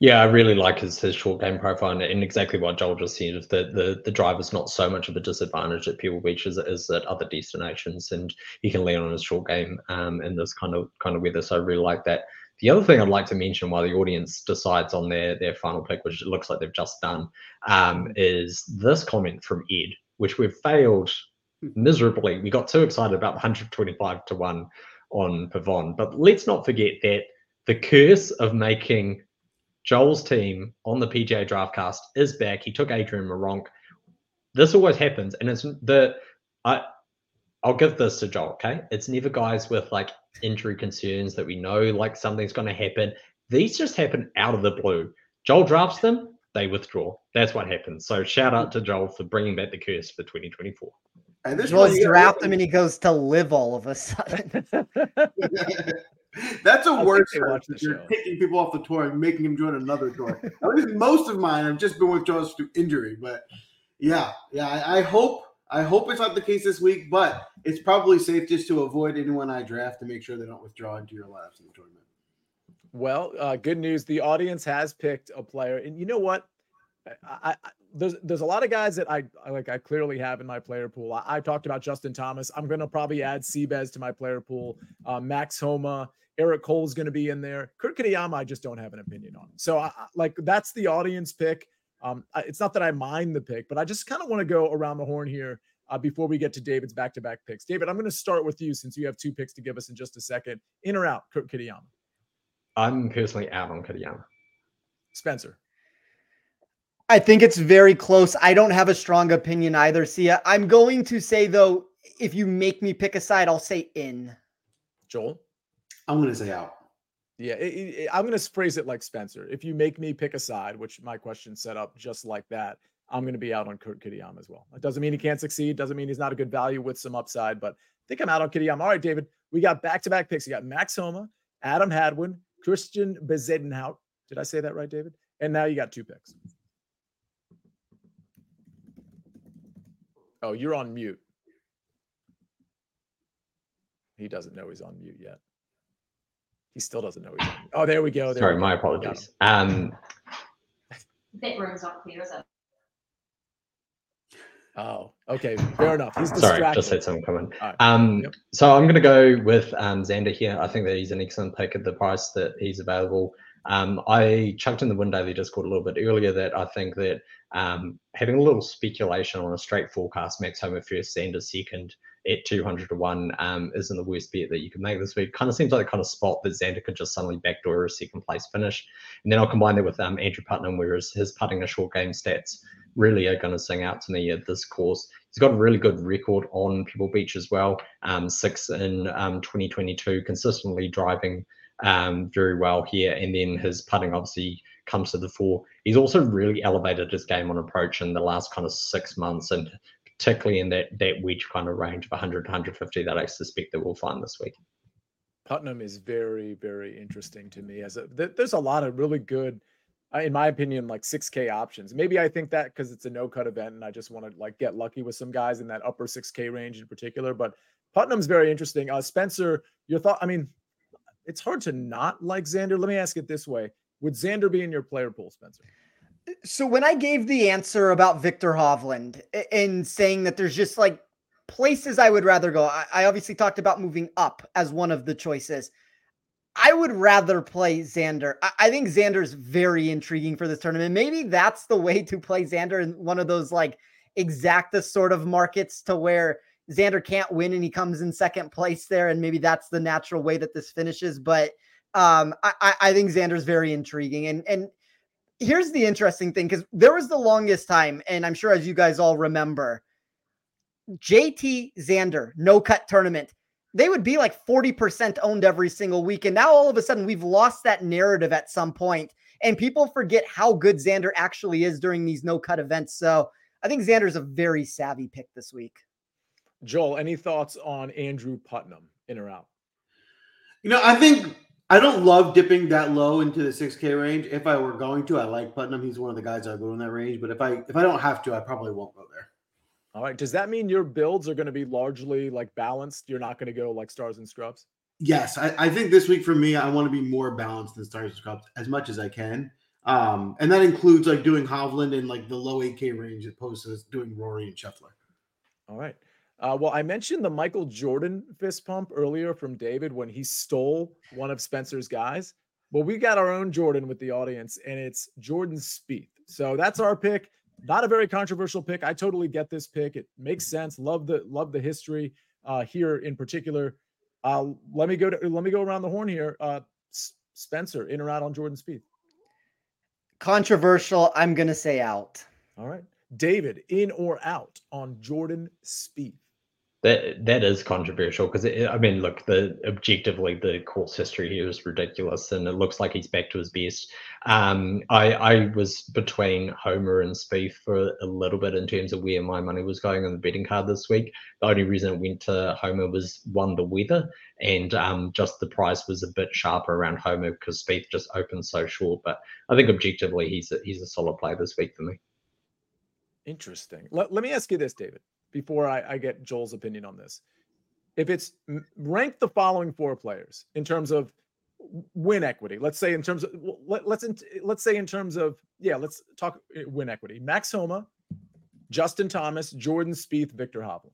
Yeah, I really like his, his short game profile and, and exactly what Joel just said. The, the the drive is not so much of a disadvantage at Pebble Beach as it is at other destinations, and he can lean on his short game um, in this kind of kind of weather. So I really like that. the other thing I'd like to mention while the audience decides on their their final pick, which it looks like they've just done, um, is this comment from Ed, which we've failed miserably. We got too excited about 125 to 1 on Pavon. But let's not forget that the curse of making Joel's team on the PGA Draftcast is back. He took Adrian Meronk. This always happens, and it's the I I'll give this to Joel, okay? It's never guys with like injury concerns that we know like something's going to happen. These just happen out of the blue. Joel drafts them, they withdraw. That's what happens. So shout out to Joel for bringing back the curse for 2024. And this was draft him and he goes to LIV all of a sudden. That's a worse if you're taking people off the tour and making them join another tour. At least most of mine have just been with withdraws through injury. But yeah, yeah, I, I, hope I hope it's not the case this week, but it's probably safe just to avoid anyone I draft to make sure they don't withdraw into your laps in the tournament. Well, uh, good news. The audience has picked a player, and you know what? I, I, there's there's a lot of guys that I, I, like I clearly have in my player pool. I, I talked about Justin Thomas. I'm gonna probably add Seabez to my player pool. Uh, Max Homa, Eric Cole is gonna be in there. Kurt Kitayama, I just don't have an opinion on. So I, like that's the audience pick. Um, it's not that I mind the pick, but I just kind of want to go around the horn here uh, before we get to David's back-to-back picks. David, I'm going to start with you since you have two picks to give us in just a second. In or out, Kurt Kitayama? I'm personally out on Kitayama. Spencer. I think it's very close. I don't have a strong opinion either. Sia. I'm going to say though, if you make me pick a side, I'll say in. Joel, I'm going to say out. Yeah, it, it, I'm going to phrase it like Spencer. If you make me pick a side, which my question set up just like that, I'm going to be out on Kurt Kitayama as well. It doesn't mean he can't succeed. Doesn't mean he's not a good value with some upside, but I think I'm out on Kitayama. All right, David, we got back-to-back picks. You got Max Homa, Adam Hadwin, Christiaan Bezuidenhout. Did I say that right, David? And now you got two picks. Oh, you're on mute. He doesn't know he's on mute yet. He still doesn't know he's on mute. Oh, there we go. There Sorry, we my apologies. Um, Bitroom's not clear, is it? Oh, okay. Fair enough. He's distracted. Sorry, just had something coming. Right. Um, yep. So I'm going to go with um, Xander here. I think that he's an excellent pick at the price that he's available. Um, I chucked in the they just called a little bit earlier that I think that um, having a little speculation on a straight forecast, Max Homa first, Xander second at 200 to 1 um, isn't the worst bet that you can make this week. Kind of seems like the kind of spot that Xander could just suddenly backdoor a second place finish. And then I'll combine that with um, Andrew Putnam, whereas his putting a short game stats really are going to sing out to me at this course. He's got a really good record on Pebble Beach as well. Um, six in um, 2022, consistently driving um, very well here. And then his putting obviously comes to the fore. He's also really elevated his game on approach in the last kind of six months, and particularly in that that wedge kind of range of 100 to 150 that I suspect that we'll find this week. Putnam is very, very interesting to me. As a, there's a lot of really good, uh, in my opinion, like 6K options. Maybe I think that because it's a no cut event, and I just want to like get lucky with some guys in that upper 6K range in particular. But Putnam's very interesting. Uh, Spencer, your thought? I mean, it's hard to not like Xander. Let me ask it this way: Would Xander be in your player pool, Spencer? Uh, so when I gave the answer about Viktor Hovland and saying that there's just like places I would rather go, I, obviously talked about moving up as one of the choices. I would rather play Xander. I, think Xander's very intriguing for this tournament. Maybe that's the way to play Xander in one of those like exacta sort of markets to where Xander can't win and he comes in second place there, and maybe that's the natural way that this finishes. But um, I, I think Xander's very intriguing. And and here's the interesting thing because there was the longest time, and I'm sure as you guys all remember, JT Xander no cut tournament. They would be like 40% owned every single week. And now all of a sudden we've lost that narrative at some point, and people forget how good Xander actually is during these no cut events. So I think Xander's a very savvy pick this week. Joel, any thoughts on Andrew Putnam in or out? You know, I think I don't love dipping that low into the 6K range. If I were going to, I like Putnam. He's one of the guys I go in that range. But if I if I don't have to, I probably won't go there. All right. Does that mean your builds are going to be largely like balanced? You're not going to go like stars and scrubs? Yes. I, I think this week for me, I want to be more balanced than stars and scrubs as much as I can. Um, and that includes like doing Hovland in like the low 8K range opposed to doing Rory and Scheffler. All right. Uh, well, I mentioned the Michael Jordan fist pump earlier from David when he stole one of Spencer's guys. Well, we got our own Jordan with the audience, and it's Jordan Spieth. So that's our pick. Not a very controversial pick. I totally get this pick. It makes sense. Love the love the history uh, here in particular. Uh, let me go to let me go around the horn here. Uh, Spencer, in or out on Jordan Spieth? Controversial. I'm gonna say out. All right, David, in or out on Jordan Spieth? That that is controversial because I mean, look, the objectively the course history here is ridiculous, and it looks like he's back to his best. Um, I I was between Homa and Spieth for a little bit in terms of where my money was going on the betting card this week. The only reason it went to Homa was one the weather, and um, just the price was a bit sharper around Homa because Spieth just opened so short. But I think objectively, he's a, he's a solid play this week for me. Interesting. Let, let me ask you this, David before I, I get Joel's opinion on this. If it's rank the following four players in terms of win equity, let's say in terms of let, let's let's say in terms of yeah, let's talk eh, win equity. Max Homa, Justin Thomas, Jordan Spieth, Viktor Hovland.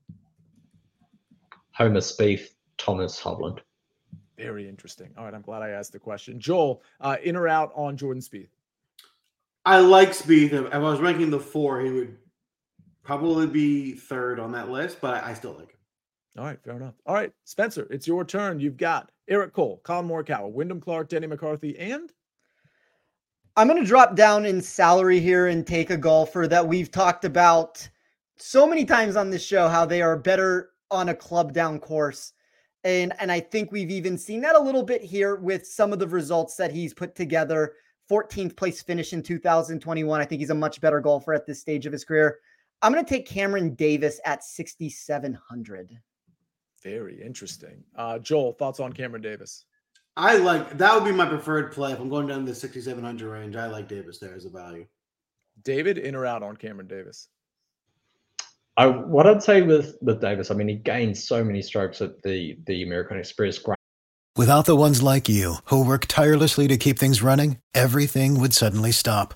Homa Spieth, Thomas Hovland. Very interesting. All right, I'm glad I asked the question. Joel, uh, in or out on Jordan Spieth? I like Spieth. If I was ranking the four, he would probably be third on that list, but I, still like him. All right, fair enough. All right, Spencer, it's your turn. You've got Eric Cole, Collin Morikawa, Wyndham Clark, Denny McCarthy, and I'm going to drop down in salary here and take a golfer that we've talked about so many times on this show how they are better on a club down course. And and I think we've even seen that a little bit here with some of the results that he's put together. 14th place finish in 2021. I think he's a much better golfer at this stage of his career. I'm going to take Cameron Davis at 6,700. Very interesting. Uh, Joel, thoughts on Cameron Davis? I like that would be my preferred play if I'm going down the 6,700 range. I like Davis there as a value. David, in or out on Cameron Davis? I what I'd say with with Davis, I mean, he gained so many strokes at the the American Express. Grand. Without the ones like you who work tirelessly to keep things running, everything would suddenly stop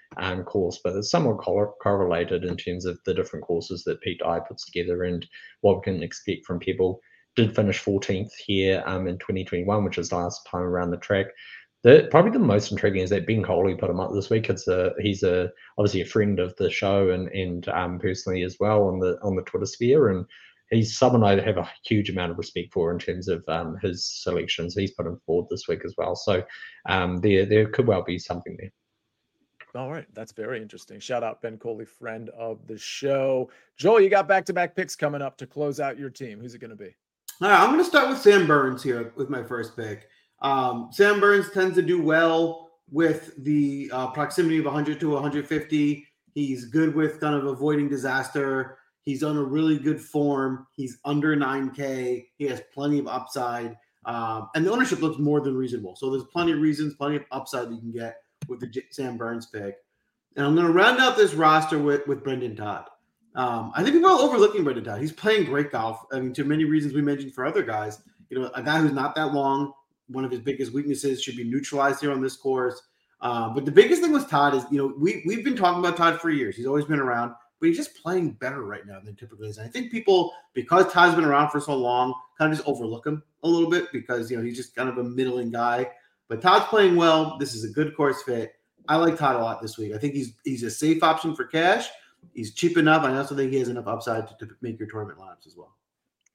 um, course, but it's somewhat cor- correlated in terms of the different courses that Pete Dye puts together and what we can expect from people. Did finish 14th here um, in 2021, which is last time around the track. The, probably the most intriguing is that Ben Coley put him up this week. It's a he's a obviously a friend of the show and and um, personally as well on the on the Twitter sphere, and he's someone I have a huge amount of respect for in terms of um, his selections. He's put him forward this week as well, so um, there there could well be something there. All right, that's very interesting. Shout out Ben Coley, friend of the show. Joel, you got back to back picks coming up to close out your team. Who's it going to be? All right, I'm going to start with Sam Burns here with my first pick. Um, Sam Burns tends to do well with the uh, proximity of 100 to 150. He's good with kind of avoiding disaster. He's on a really good form. He's under 9K. He has plenty of upside. Um, and the ownership looks more than reasonable. So there's plenty of reasons, plenty of upside you can get with the Sam Burns pick. And I'm going to round out this roster with, with Brendon Todd. Um, I think people are overlooking Brendon Todd. He's playing great golf. I mean, to many reasons we mentioned for other guys. You know, a guy who's not that long, one of his biggest weaknesses should be neutralized here on this course. Uh, but the biggest thing with Todd is, you know, we, we've been talking about Todd for years. He's always been around, but he's just playing better right now than typically is. And I think people, because Todd's been around for so long, kind of just overlook him a little bit because, you know, he's just kind of a middling guy. But Todd's playing well. This is a good course fit. I like Todd a lot this week. I think he's he's a safe option for cash. He's cheap enough. I also think he has enough upside to, to make your tournament lineups as well.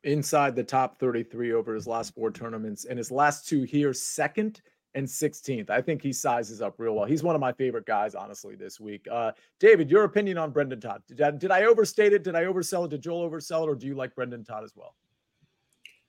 Inside the top 33 over his last four tournaments and his last two here, second and 16th. I think he sizes up real well. He's one of my favorite guys, honestly, this week. Uh, David, your opinion on Brendon Todd? Did I, did I overstate it? Did I oversell it? Did Joel oversell it? Or do you like Brendon Todd as well?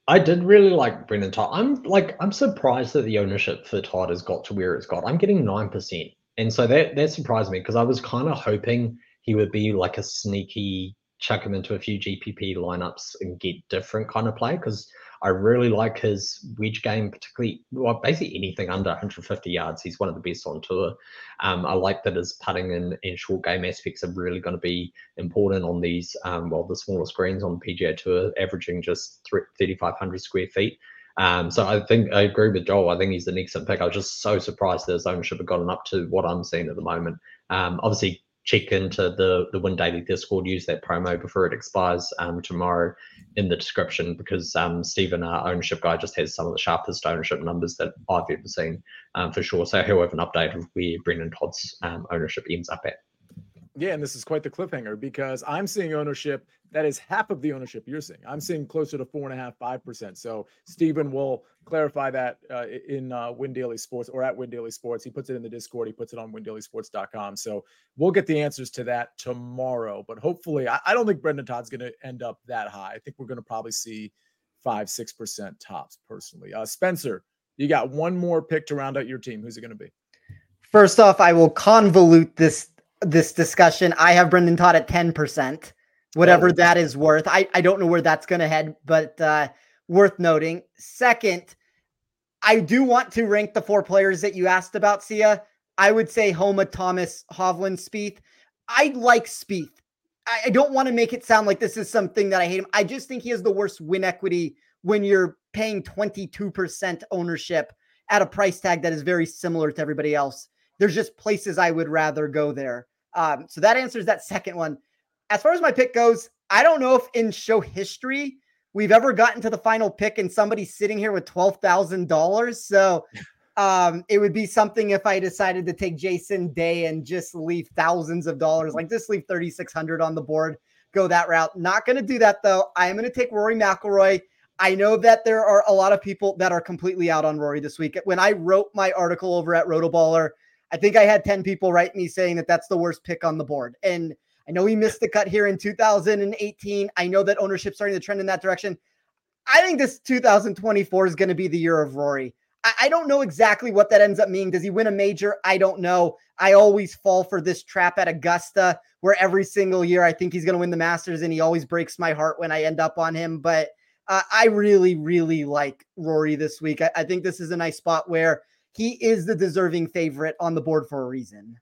I did really like Brendon Todd. I'm like I'm surprised that the ownership for Todd has got to where it's got. I'm getting nine percent. And so that that surprised me because I was kind of hoping he would be like a sneaky chuck him into a few GPP lineups and get different kind of play because I really like his wedge game, particularly well, basically anything under 150 yards. He's one of the best on tour. Um, I like that his putting and, and short game aspects are really going to be important on these, um, well, the smaller screens on PGA Tour, averaging just 3,500 square feet. Um, so I think I agree with Joel. I think he's an excellent pick. I was just so surprised that his ownership had gotten up to what I'm seeing at the moment. Um, obviously, check into the the Win Daily Discord. Use that promo before it expires um, tomorrow in the description because um, Stephen, our ownership guy, just has some of the sharpest ownership numbers that I've ever seen um, for sure. So he'll have an update of where Brendon Todd's um, ownership ends up at. Yeah, and this is quite the cliffhanger because I'm seeing ownership that is half of the ownership you're seeing. I'm seeing closer to four and a half, five percent. So Stephen will clarify that uh, in uh, Win Daily Sports or at Win Daily Sports. He puts it in the Discord. He puts it on WinDailySports.com. So we'll get the answers to that tomorrow. But hopefully, I, I don't think Brendon Todd's going to end up that high. I think we're going to probably see five, six percent tops. Personally, uh, Spencer, you got one more pick to round out your team. Who's it going to be? First off, I will convolute this this discussion. I have Brendon Todd at 10%, whatever oh. that is worth. I, I don't know where that's going to head, but uh, worth noting. Second, I do want to rank the four players that you asked about, Sia. I would say Homa, Thomas, Hovland, Spieth. I like Spieth. I, I don't want to make it sound like this is something that I hate him. I just think he has the worst win equity when you're paying 22% ownership at a price tag that is very similar to everybody else. There's just places I would rather go there. Um, so that answers that second one. As far as my pick goes, I don't know if in show history we've ever gotten to the final pick and somebody's sitting here with twelve thousand dollars. So um, it would be something if I decided to take Jason Day and just leave thousands of dollars, like just leave thirty six hundred on the board, go that route. Not going to do that though. I am going to take Rory McIlroy. I know that there are a lot of people that are completely out on Rory this week. When I wrote my article over at Rotoballer I think I had 10 people write me saying that that's the worst pick on the board. And I know he missed the cut here in 2018. I know that ownership starting to trend in that direction. I think this 2024 is going to be the year of Rory. I, I don't know exactly what that ends up meaning. Does he win a major? I don't know. I always fall for this trap at Augusta where every single year I think he's going to win the Masters and he always breaks my heart when I end up on him. But uh, I really, really like Rory this week. I, I think this is a nice spot where he is the deserving favorite on the board for a reason.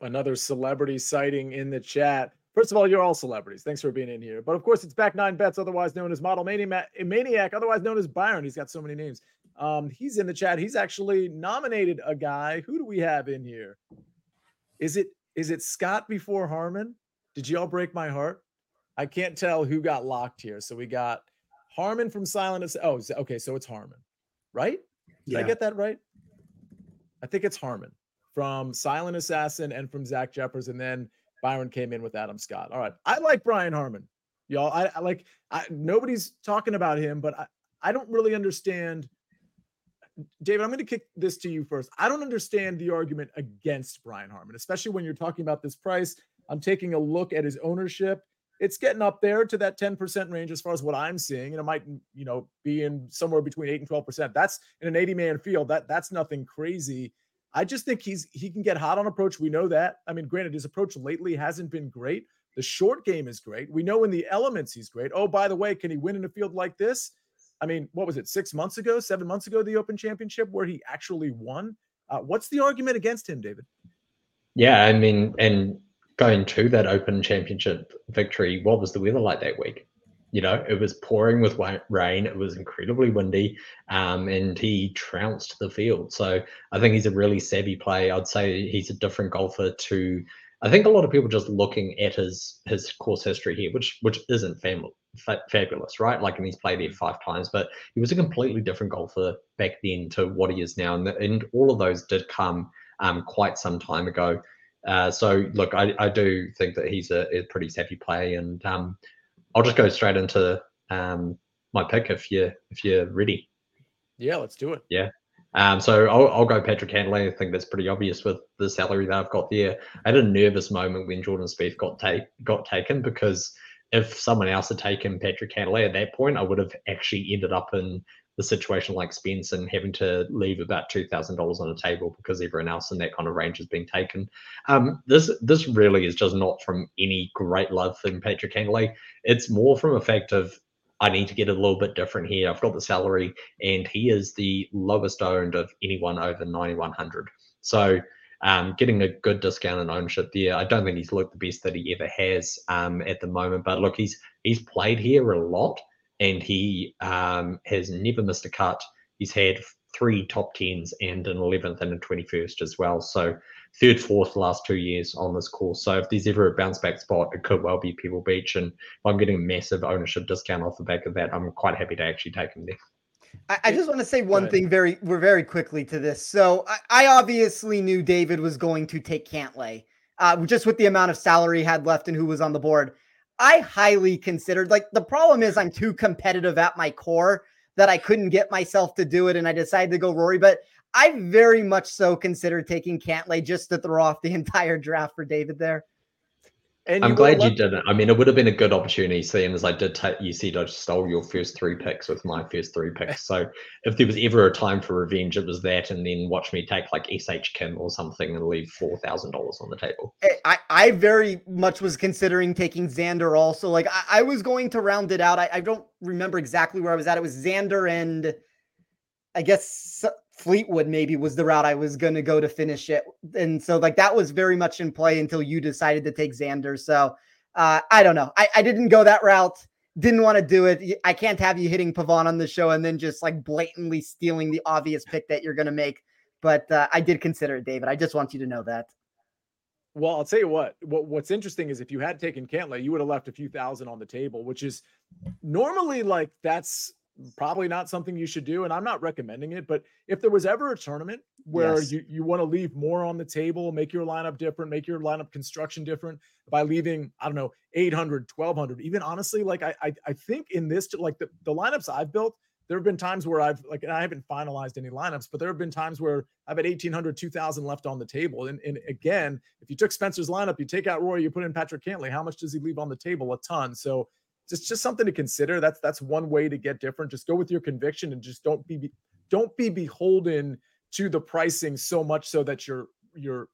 Another celebrity sighting in the chat. First of all, you're all celebrities. Thanks for being in here. But of course, it's back nine bets, otherwise known as Model Maniac, otherwise known as Byron. He's got so many names. Um, he's in the chat. He's actually nominated a guy. Who do we have in here? Is it is it Scott before Harman? Did y'all break my heart? I can't tell who got locked here. So we got Harman from Silent. Oh, okay. So it's Harman, right? Did yeah. I get that right? I think it's Harman from Silent Assassin and from Zach Jeffers, and then Byron came in with Adam Scott. All right, I like Brian Harman, y'all. I, I like. I, nobody's talking about him, but I, I don't really understand. David, I'm going to kick this to you first. I don't understand the argument against Brian Harman, especially when you're talking about this price. I'm taking a look at his ownership. It's getting up there to that 10% range as far as what I'm seeing. And it might, you know, be in somewhere between 8 and 12%. That's in an 80 man field. That that's nothing crazy. I just think he's he can get hot on approach. We know that. I mean, granted, his approach lately hasn't been great. The short game is great. We know in the elements he's great. Oh, by the way, can he win in a field like this? I mean, what was it, six months ago, seven months ago, the Open Championship where he actually won? Uh, what's the argument against him, David? Yeah, I mean, and going to that Open Championship victory, what was the weather like that week? You know, it was pouring with rain. It was incredibly windy, um, and he trounced the field. So I think he's a really savvy player. I'd say he's a different golfer to. I think a lot of people just looking at his his course history here, which which isn't fam- fa- fabulous, right? Like, and he's played there five times, but he was a completely different golfer back then to what he is now, and, the, and all of those did come um, quite some time ago. Uh, so look, I, I do think that he's a, a pretty savvy play, and um, I'll just go straight into um, my pick if you if you're ready. Yeah, let's do it. Yeah. Um, so I'll, I'll go Patrick Cantlay. I think that's pretty obvious with the salary that I've got there. I had a nervous moment when Jordan Spieth got take got taken because if someone else had taken Patrick Cantlay at that point, I would have actually ended up in the situation like Spence and having to leave about two thousand dollars on the table because everyone else in that kind of range has been taken. Um, this this really is just not from any great love in Patrick Cantlay. It's more from a fact of I need to get a little bit different here. I've got the salary, and he is the lowest owned of anyone over 9100. So um, getting a good discount in ownership there. I don't think he's looked the best that he ever has um, at the moment. But look, he's he's played here a lot, and he um, has never missed a cut. He's had three top tens and an 11th and a 21st as well. So third, fourth last two years on this course. So if there's ever a bounce back spot, it could well be Pebble Beach. And if I'm getting a massive ownership discount off the back of that, I'm quite happy to actually take him there. I, I just want to say one thing very, we're very quickly to this. So I, I, obviously knew David was going to take Cantlay, uh, just with the amount of salary he had left and who was on the board. I highly considered like the problem is I'm too competitive at my core that I couldn't get myself to do it, and I decided to go Rory. But I very much so considered taking Cantlay just to throw off the entire draft for David there. And I'm glad you didn't. I mean, it would have been a good opportunity, seeing as I did take you see, I stole your first three picks with my first three picks. So if there was ever a time for revenge, it was that, and then watch me take like SH Kim or something and leave four thousand dollars on the table. Eh, I, I very much was considering taking Xander also. Like I, I was going to round it out. I, I don't remember exactly where I was at. It was Xander and I guess Fleetwood maybe was the route I was going to go to finish it. And so, like, that was very much in play until you decided to take Xander. So, uh, I don't know. I, I didn't go that route. Didn't want to do it. I can't have you hitting Pavon on the show and then just like blatantly stealing the obvious pick that you're going to make. But uh, I did consider it, David. I just want you to know that. Well, I'll tell you what, what. What's interesting is if you had taken Cantlay, you would have left a few thousand on the table, which is normally like that's probably not something you should do and i'm not recommending it but if there was ever a tournament where yes. you, you want to leave more on the table make your lineup different make your lineup construction different by leaving i don't know 800 1200 even honestly like i i, I think in this like the, the lineups i've built there have been times where i've like i haven't finalized any lineups but there have been times where i've had 1800 2000 left on the table and, and again if you took spencer's lineup you take out roy you put in patrick cantlay how much does he leave on the table a ton so just just something to consider. That's that's one way to get different. Just go with your conviction and just don't be don't be beholden to the pricing so much so that your your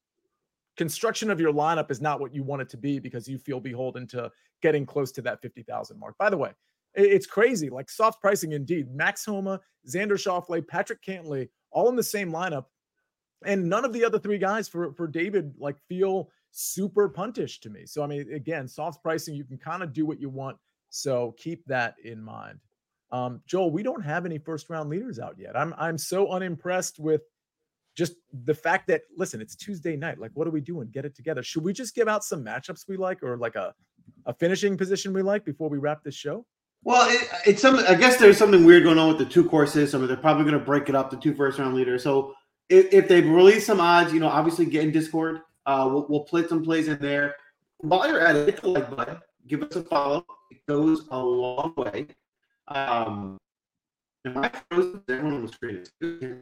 construction of your lineup is not what you want it to be because you feel beholden to getting close to that 50,000 mark. By the way, it's crazy. Like soft pricing indeed. Max Homa, Xander Schauffele, Patrick Cantlay, all in the same lineup. And none of the other three guys for, for David like feel super puntish to me. So I mean, again, soft pricing, you can kind of do what you want so keep that in mind. Um, Joel, we don't have any first round leaders out yet. I'm I'm so unimpressed with just the fact that listen, it's Tuesday night. Like, what are we doing? Get it together. Should we just give out some matchups we like or like a a finishing position we like before we wrap this show? Well, it, it's some. I guess there's something weird going on with the two courses. I mean, they're probably going to break it up the two first round leaders. So if, if they release some odds, you know, obviously get in Discord. Uh, we'll, we'll play some plays in there. While you're at it, like button, give us a follow. It goes a long way. Um, am I frozen? Everyone was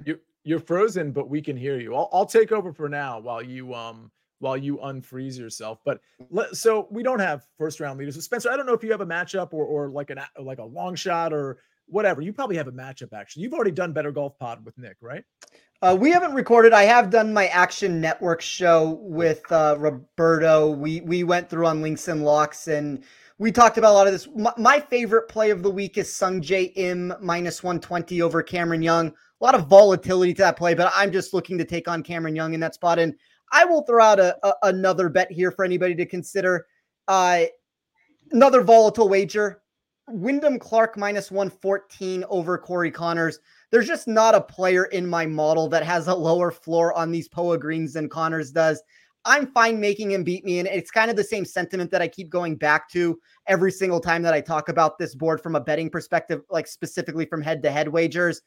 You're, you're frozen, but we can hear you. I'll, I'll take over for now while you um while you unfreeze yourself. But let, so we don't have first round leaders. So Spencer, I don't know if you have a matchup or or like an like a long shot or whatever. You probably have a matchup actually. You've already done Better Golf Pod with Nick, right? Uh, we haven't recorded. I have done my Action Network show with uh, Roberto. We we went through on links and locks, and we talked about a lot of this. My, my favorite play of the week is Sungjae Im minus one twenty over Cameron Young. A lot of volatility to that play, but I'm just looking to take on Cameron Young in that spot. And I will throw out a, a another bet here for anybody to consider. Uh, another volatile wager. Wyndham Clark minus 114 over Corey Conners. there's just not a player in my model that has a lower floor on these Poa greens than Connors does. I'm fine making him beat me. And it's kind of the same sentiment that I keep going back to every single time that I talk about this board from a betting perspective, like specifically from head to head wagers.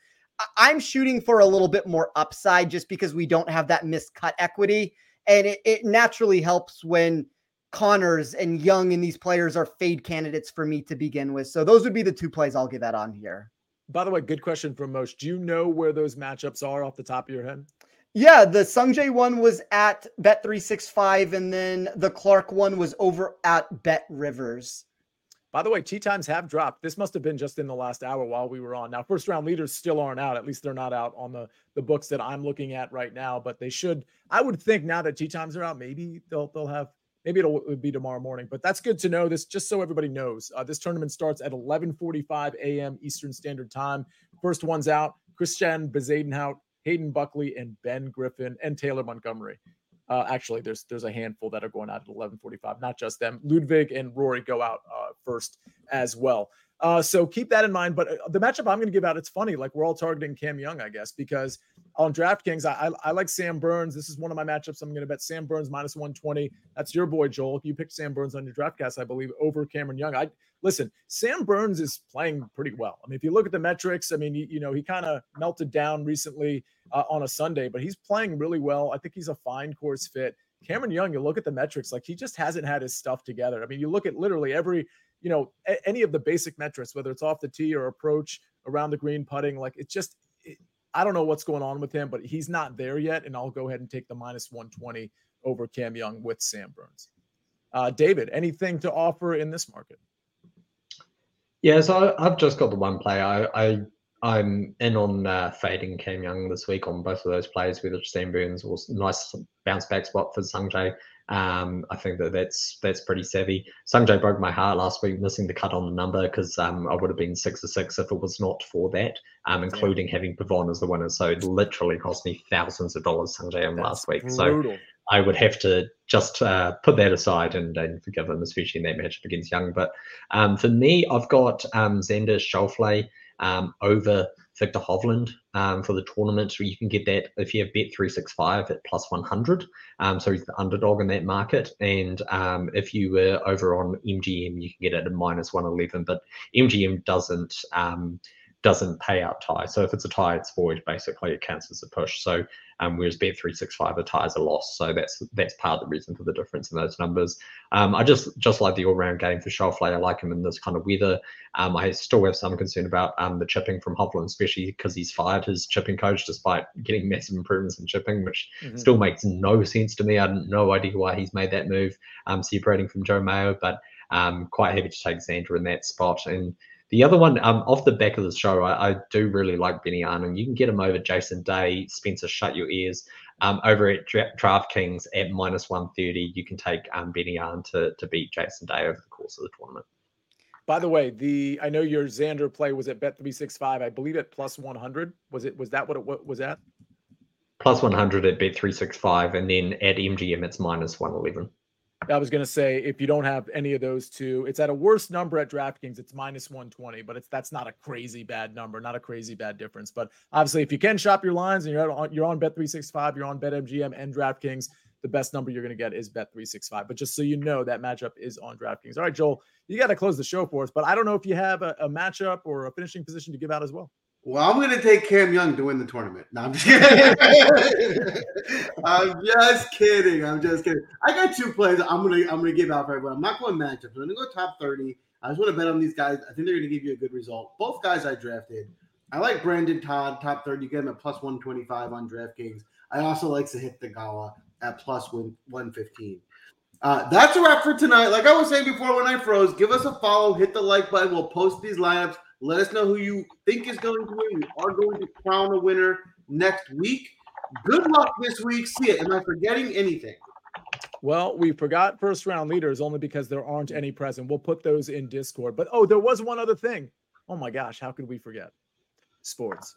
I'm shooting for a little bit more upside just because we don't have that miscut equity. And it, it naturally helps when Conners and Young and these players are fade candidates for me to begin with. So those would be the two plays I'll give that on here. By the way, good question from Mosh. Do you know where those matchups are off the top of your head? Yeah, the Sungjae one was at Bet three six five, and then the Clark one was over at Bet Rivers. By the way, tee times have dropped. This must have been just in the last hour while we were on. Now, first round leaders still aren't out. At least they're not out on the the books that I'm looking at right now. But they should. I would think now that tee times are out, maybe they'll they'll have maybe it'll be tomorrow morning. But that's good to know. This just so everybody knows. Uh, this tournament starts at 11:45 a.m. Eastern Standard Time. First one's out: Christiaan Bezuidenhout, Hayden Buckley, and Ben Griffin, and Taylor Montgomery. Uh, actually, there's there's a handful that are going out at 11:45. Not just them. Ludvig and Rory go out uh, first as well. Uh, so keep that in mind. But uh, the matchup I'm going to give out, it's funny. Like we're all targeting Cam Young, I guess, because on DraftKings, I, I, I like Sam Burns. This is one of my matchups. I'm going to bet Sam Burns minus 120. That's your boy Joel. You picked Sam Burns on your DraftCast, I believe, over Cameron Young. I listen. Sam Burns is playing pretty well. I mean, if you look at the metrics, I mean, you, you know, he kind of melted down recently uh, on a Sunday, but he's playing really well. I think he's a fine course fit. Cameron Young, you look at the metrics, like he just hasn't had his stuff together. I mean, you look at literally every you know, a- any of the basic metrics, whether it's off the tee or approach around the green putting, like it's just, it, I don't know what's going on with him, but he's not there yet. And I'll go ahead and take the minus 120 over Cam Young with Sam Burns. Uh, David, anything to offer in this market? Yeah, so I, have just got the one play. I, I I'm in on uh, fading Cam Young this week on both of those plays, with Sam Burns was nice bounce back spot for Sungjae um, I think that that's that's pretty savvy. Sungjae broke my heart last week, missing the cut on the number because um, I would have been six or six if it was not for that, um, including yeah. having Pavon as the winner. So it literally cost me thousands of dollars Sungjae last week. Brutal. So I would have to just uh, put that aside and, and forgive him, especially in that matchup against Young. But um, for me, I've got um, Xander Schauffele um, over Viktor Hovland um, for the tournament. You can get that if you have Bet365 at plus 100. Um, so he's the underdog in that market. And um, if you were over on MGM, you can get it at minus 111. But MGM doesn't. Doesn't pay out tie. So if it's a tie, it's void. Basically, it cancels the push. So um, whereas Bet365 a tie is a loss. So that's that's part of the reason for the difference in those numbers. Um, I just just like the all round game for Schauffele. I like him in this kind of weather. Um, I still have some concern about um, the chipping from Hovland, especially because he's fired his chipping coach despite getting massive improvements in chipping, which mm-hmm. still makes no sense to me. I have no idea why he's made that move, um, separating from Joe Mayo, but um, quite happy to take Xander in that spot and. The other one, um, off the back of the show, I, I do really like Benny Arnon. You can get him over Jason Day, Spencer, shut your ears. Um, over at DraftKings at minus 130, you can take um, Benny Arnon to, to beat Jason Day over the course of the tournament. By the way, the I know your Xander play was at Bet three six five. I believe at plus one hundred. Was it? Was that what it what was at? Plus one hundred at Bet three six five, and then at MGM it's minus one eleven. I was going to say if you don't have any of those two, it's at a worse number at DraftKings. It's minus 120, but it's that's not a crazy bad number, not a crazy bad difference. But obviously, if you can shop your lines and you're on you're on Bet 365, you're on BetMGM and DraftKings, the best number you're going to get is Bet 365. But just so you know, that matchup is on DraftKings. All right, Joel, you got to close the show for us. But I don't know if you have a, a matchup or a finishing position to give out as well. Well, I'm going to take Cam Young to win the tournament. No, I'm just kidding. I'm just kidding. I'm just kidding. I got two plays. I'm going to I'm going to give out for everyone. I'm not going matchups. I'm going to go top 30. I just want to bet on these guys. I think they're going to give you a good result. Both guys I drafted. I like Brendon Todd, top 30. You get him at plus 125 on DraftKings. I also like Sahith Theegala at plus 115. Uh, that's a wrap for tonight. Like I was saying before when I froze, give us a follow, hit the like button. We'll post these lineups. Let us know who you think is going to win. We are going to crown a winner next week. Good luck this week. See it. Am I forgetting anything? Well, we forgot first round leaders only because there aren't any present. We'll put those in Discord. But oh, there was one other thing. Oh my gosh, how could we forget? Sports.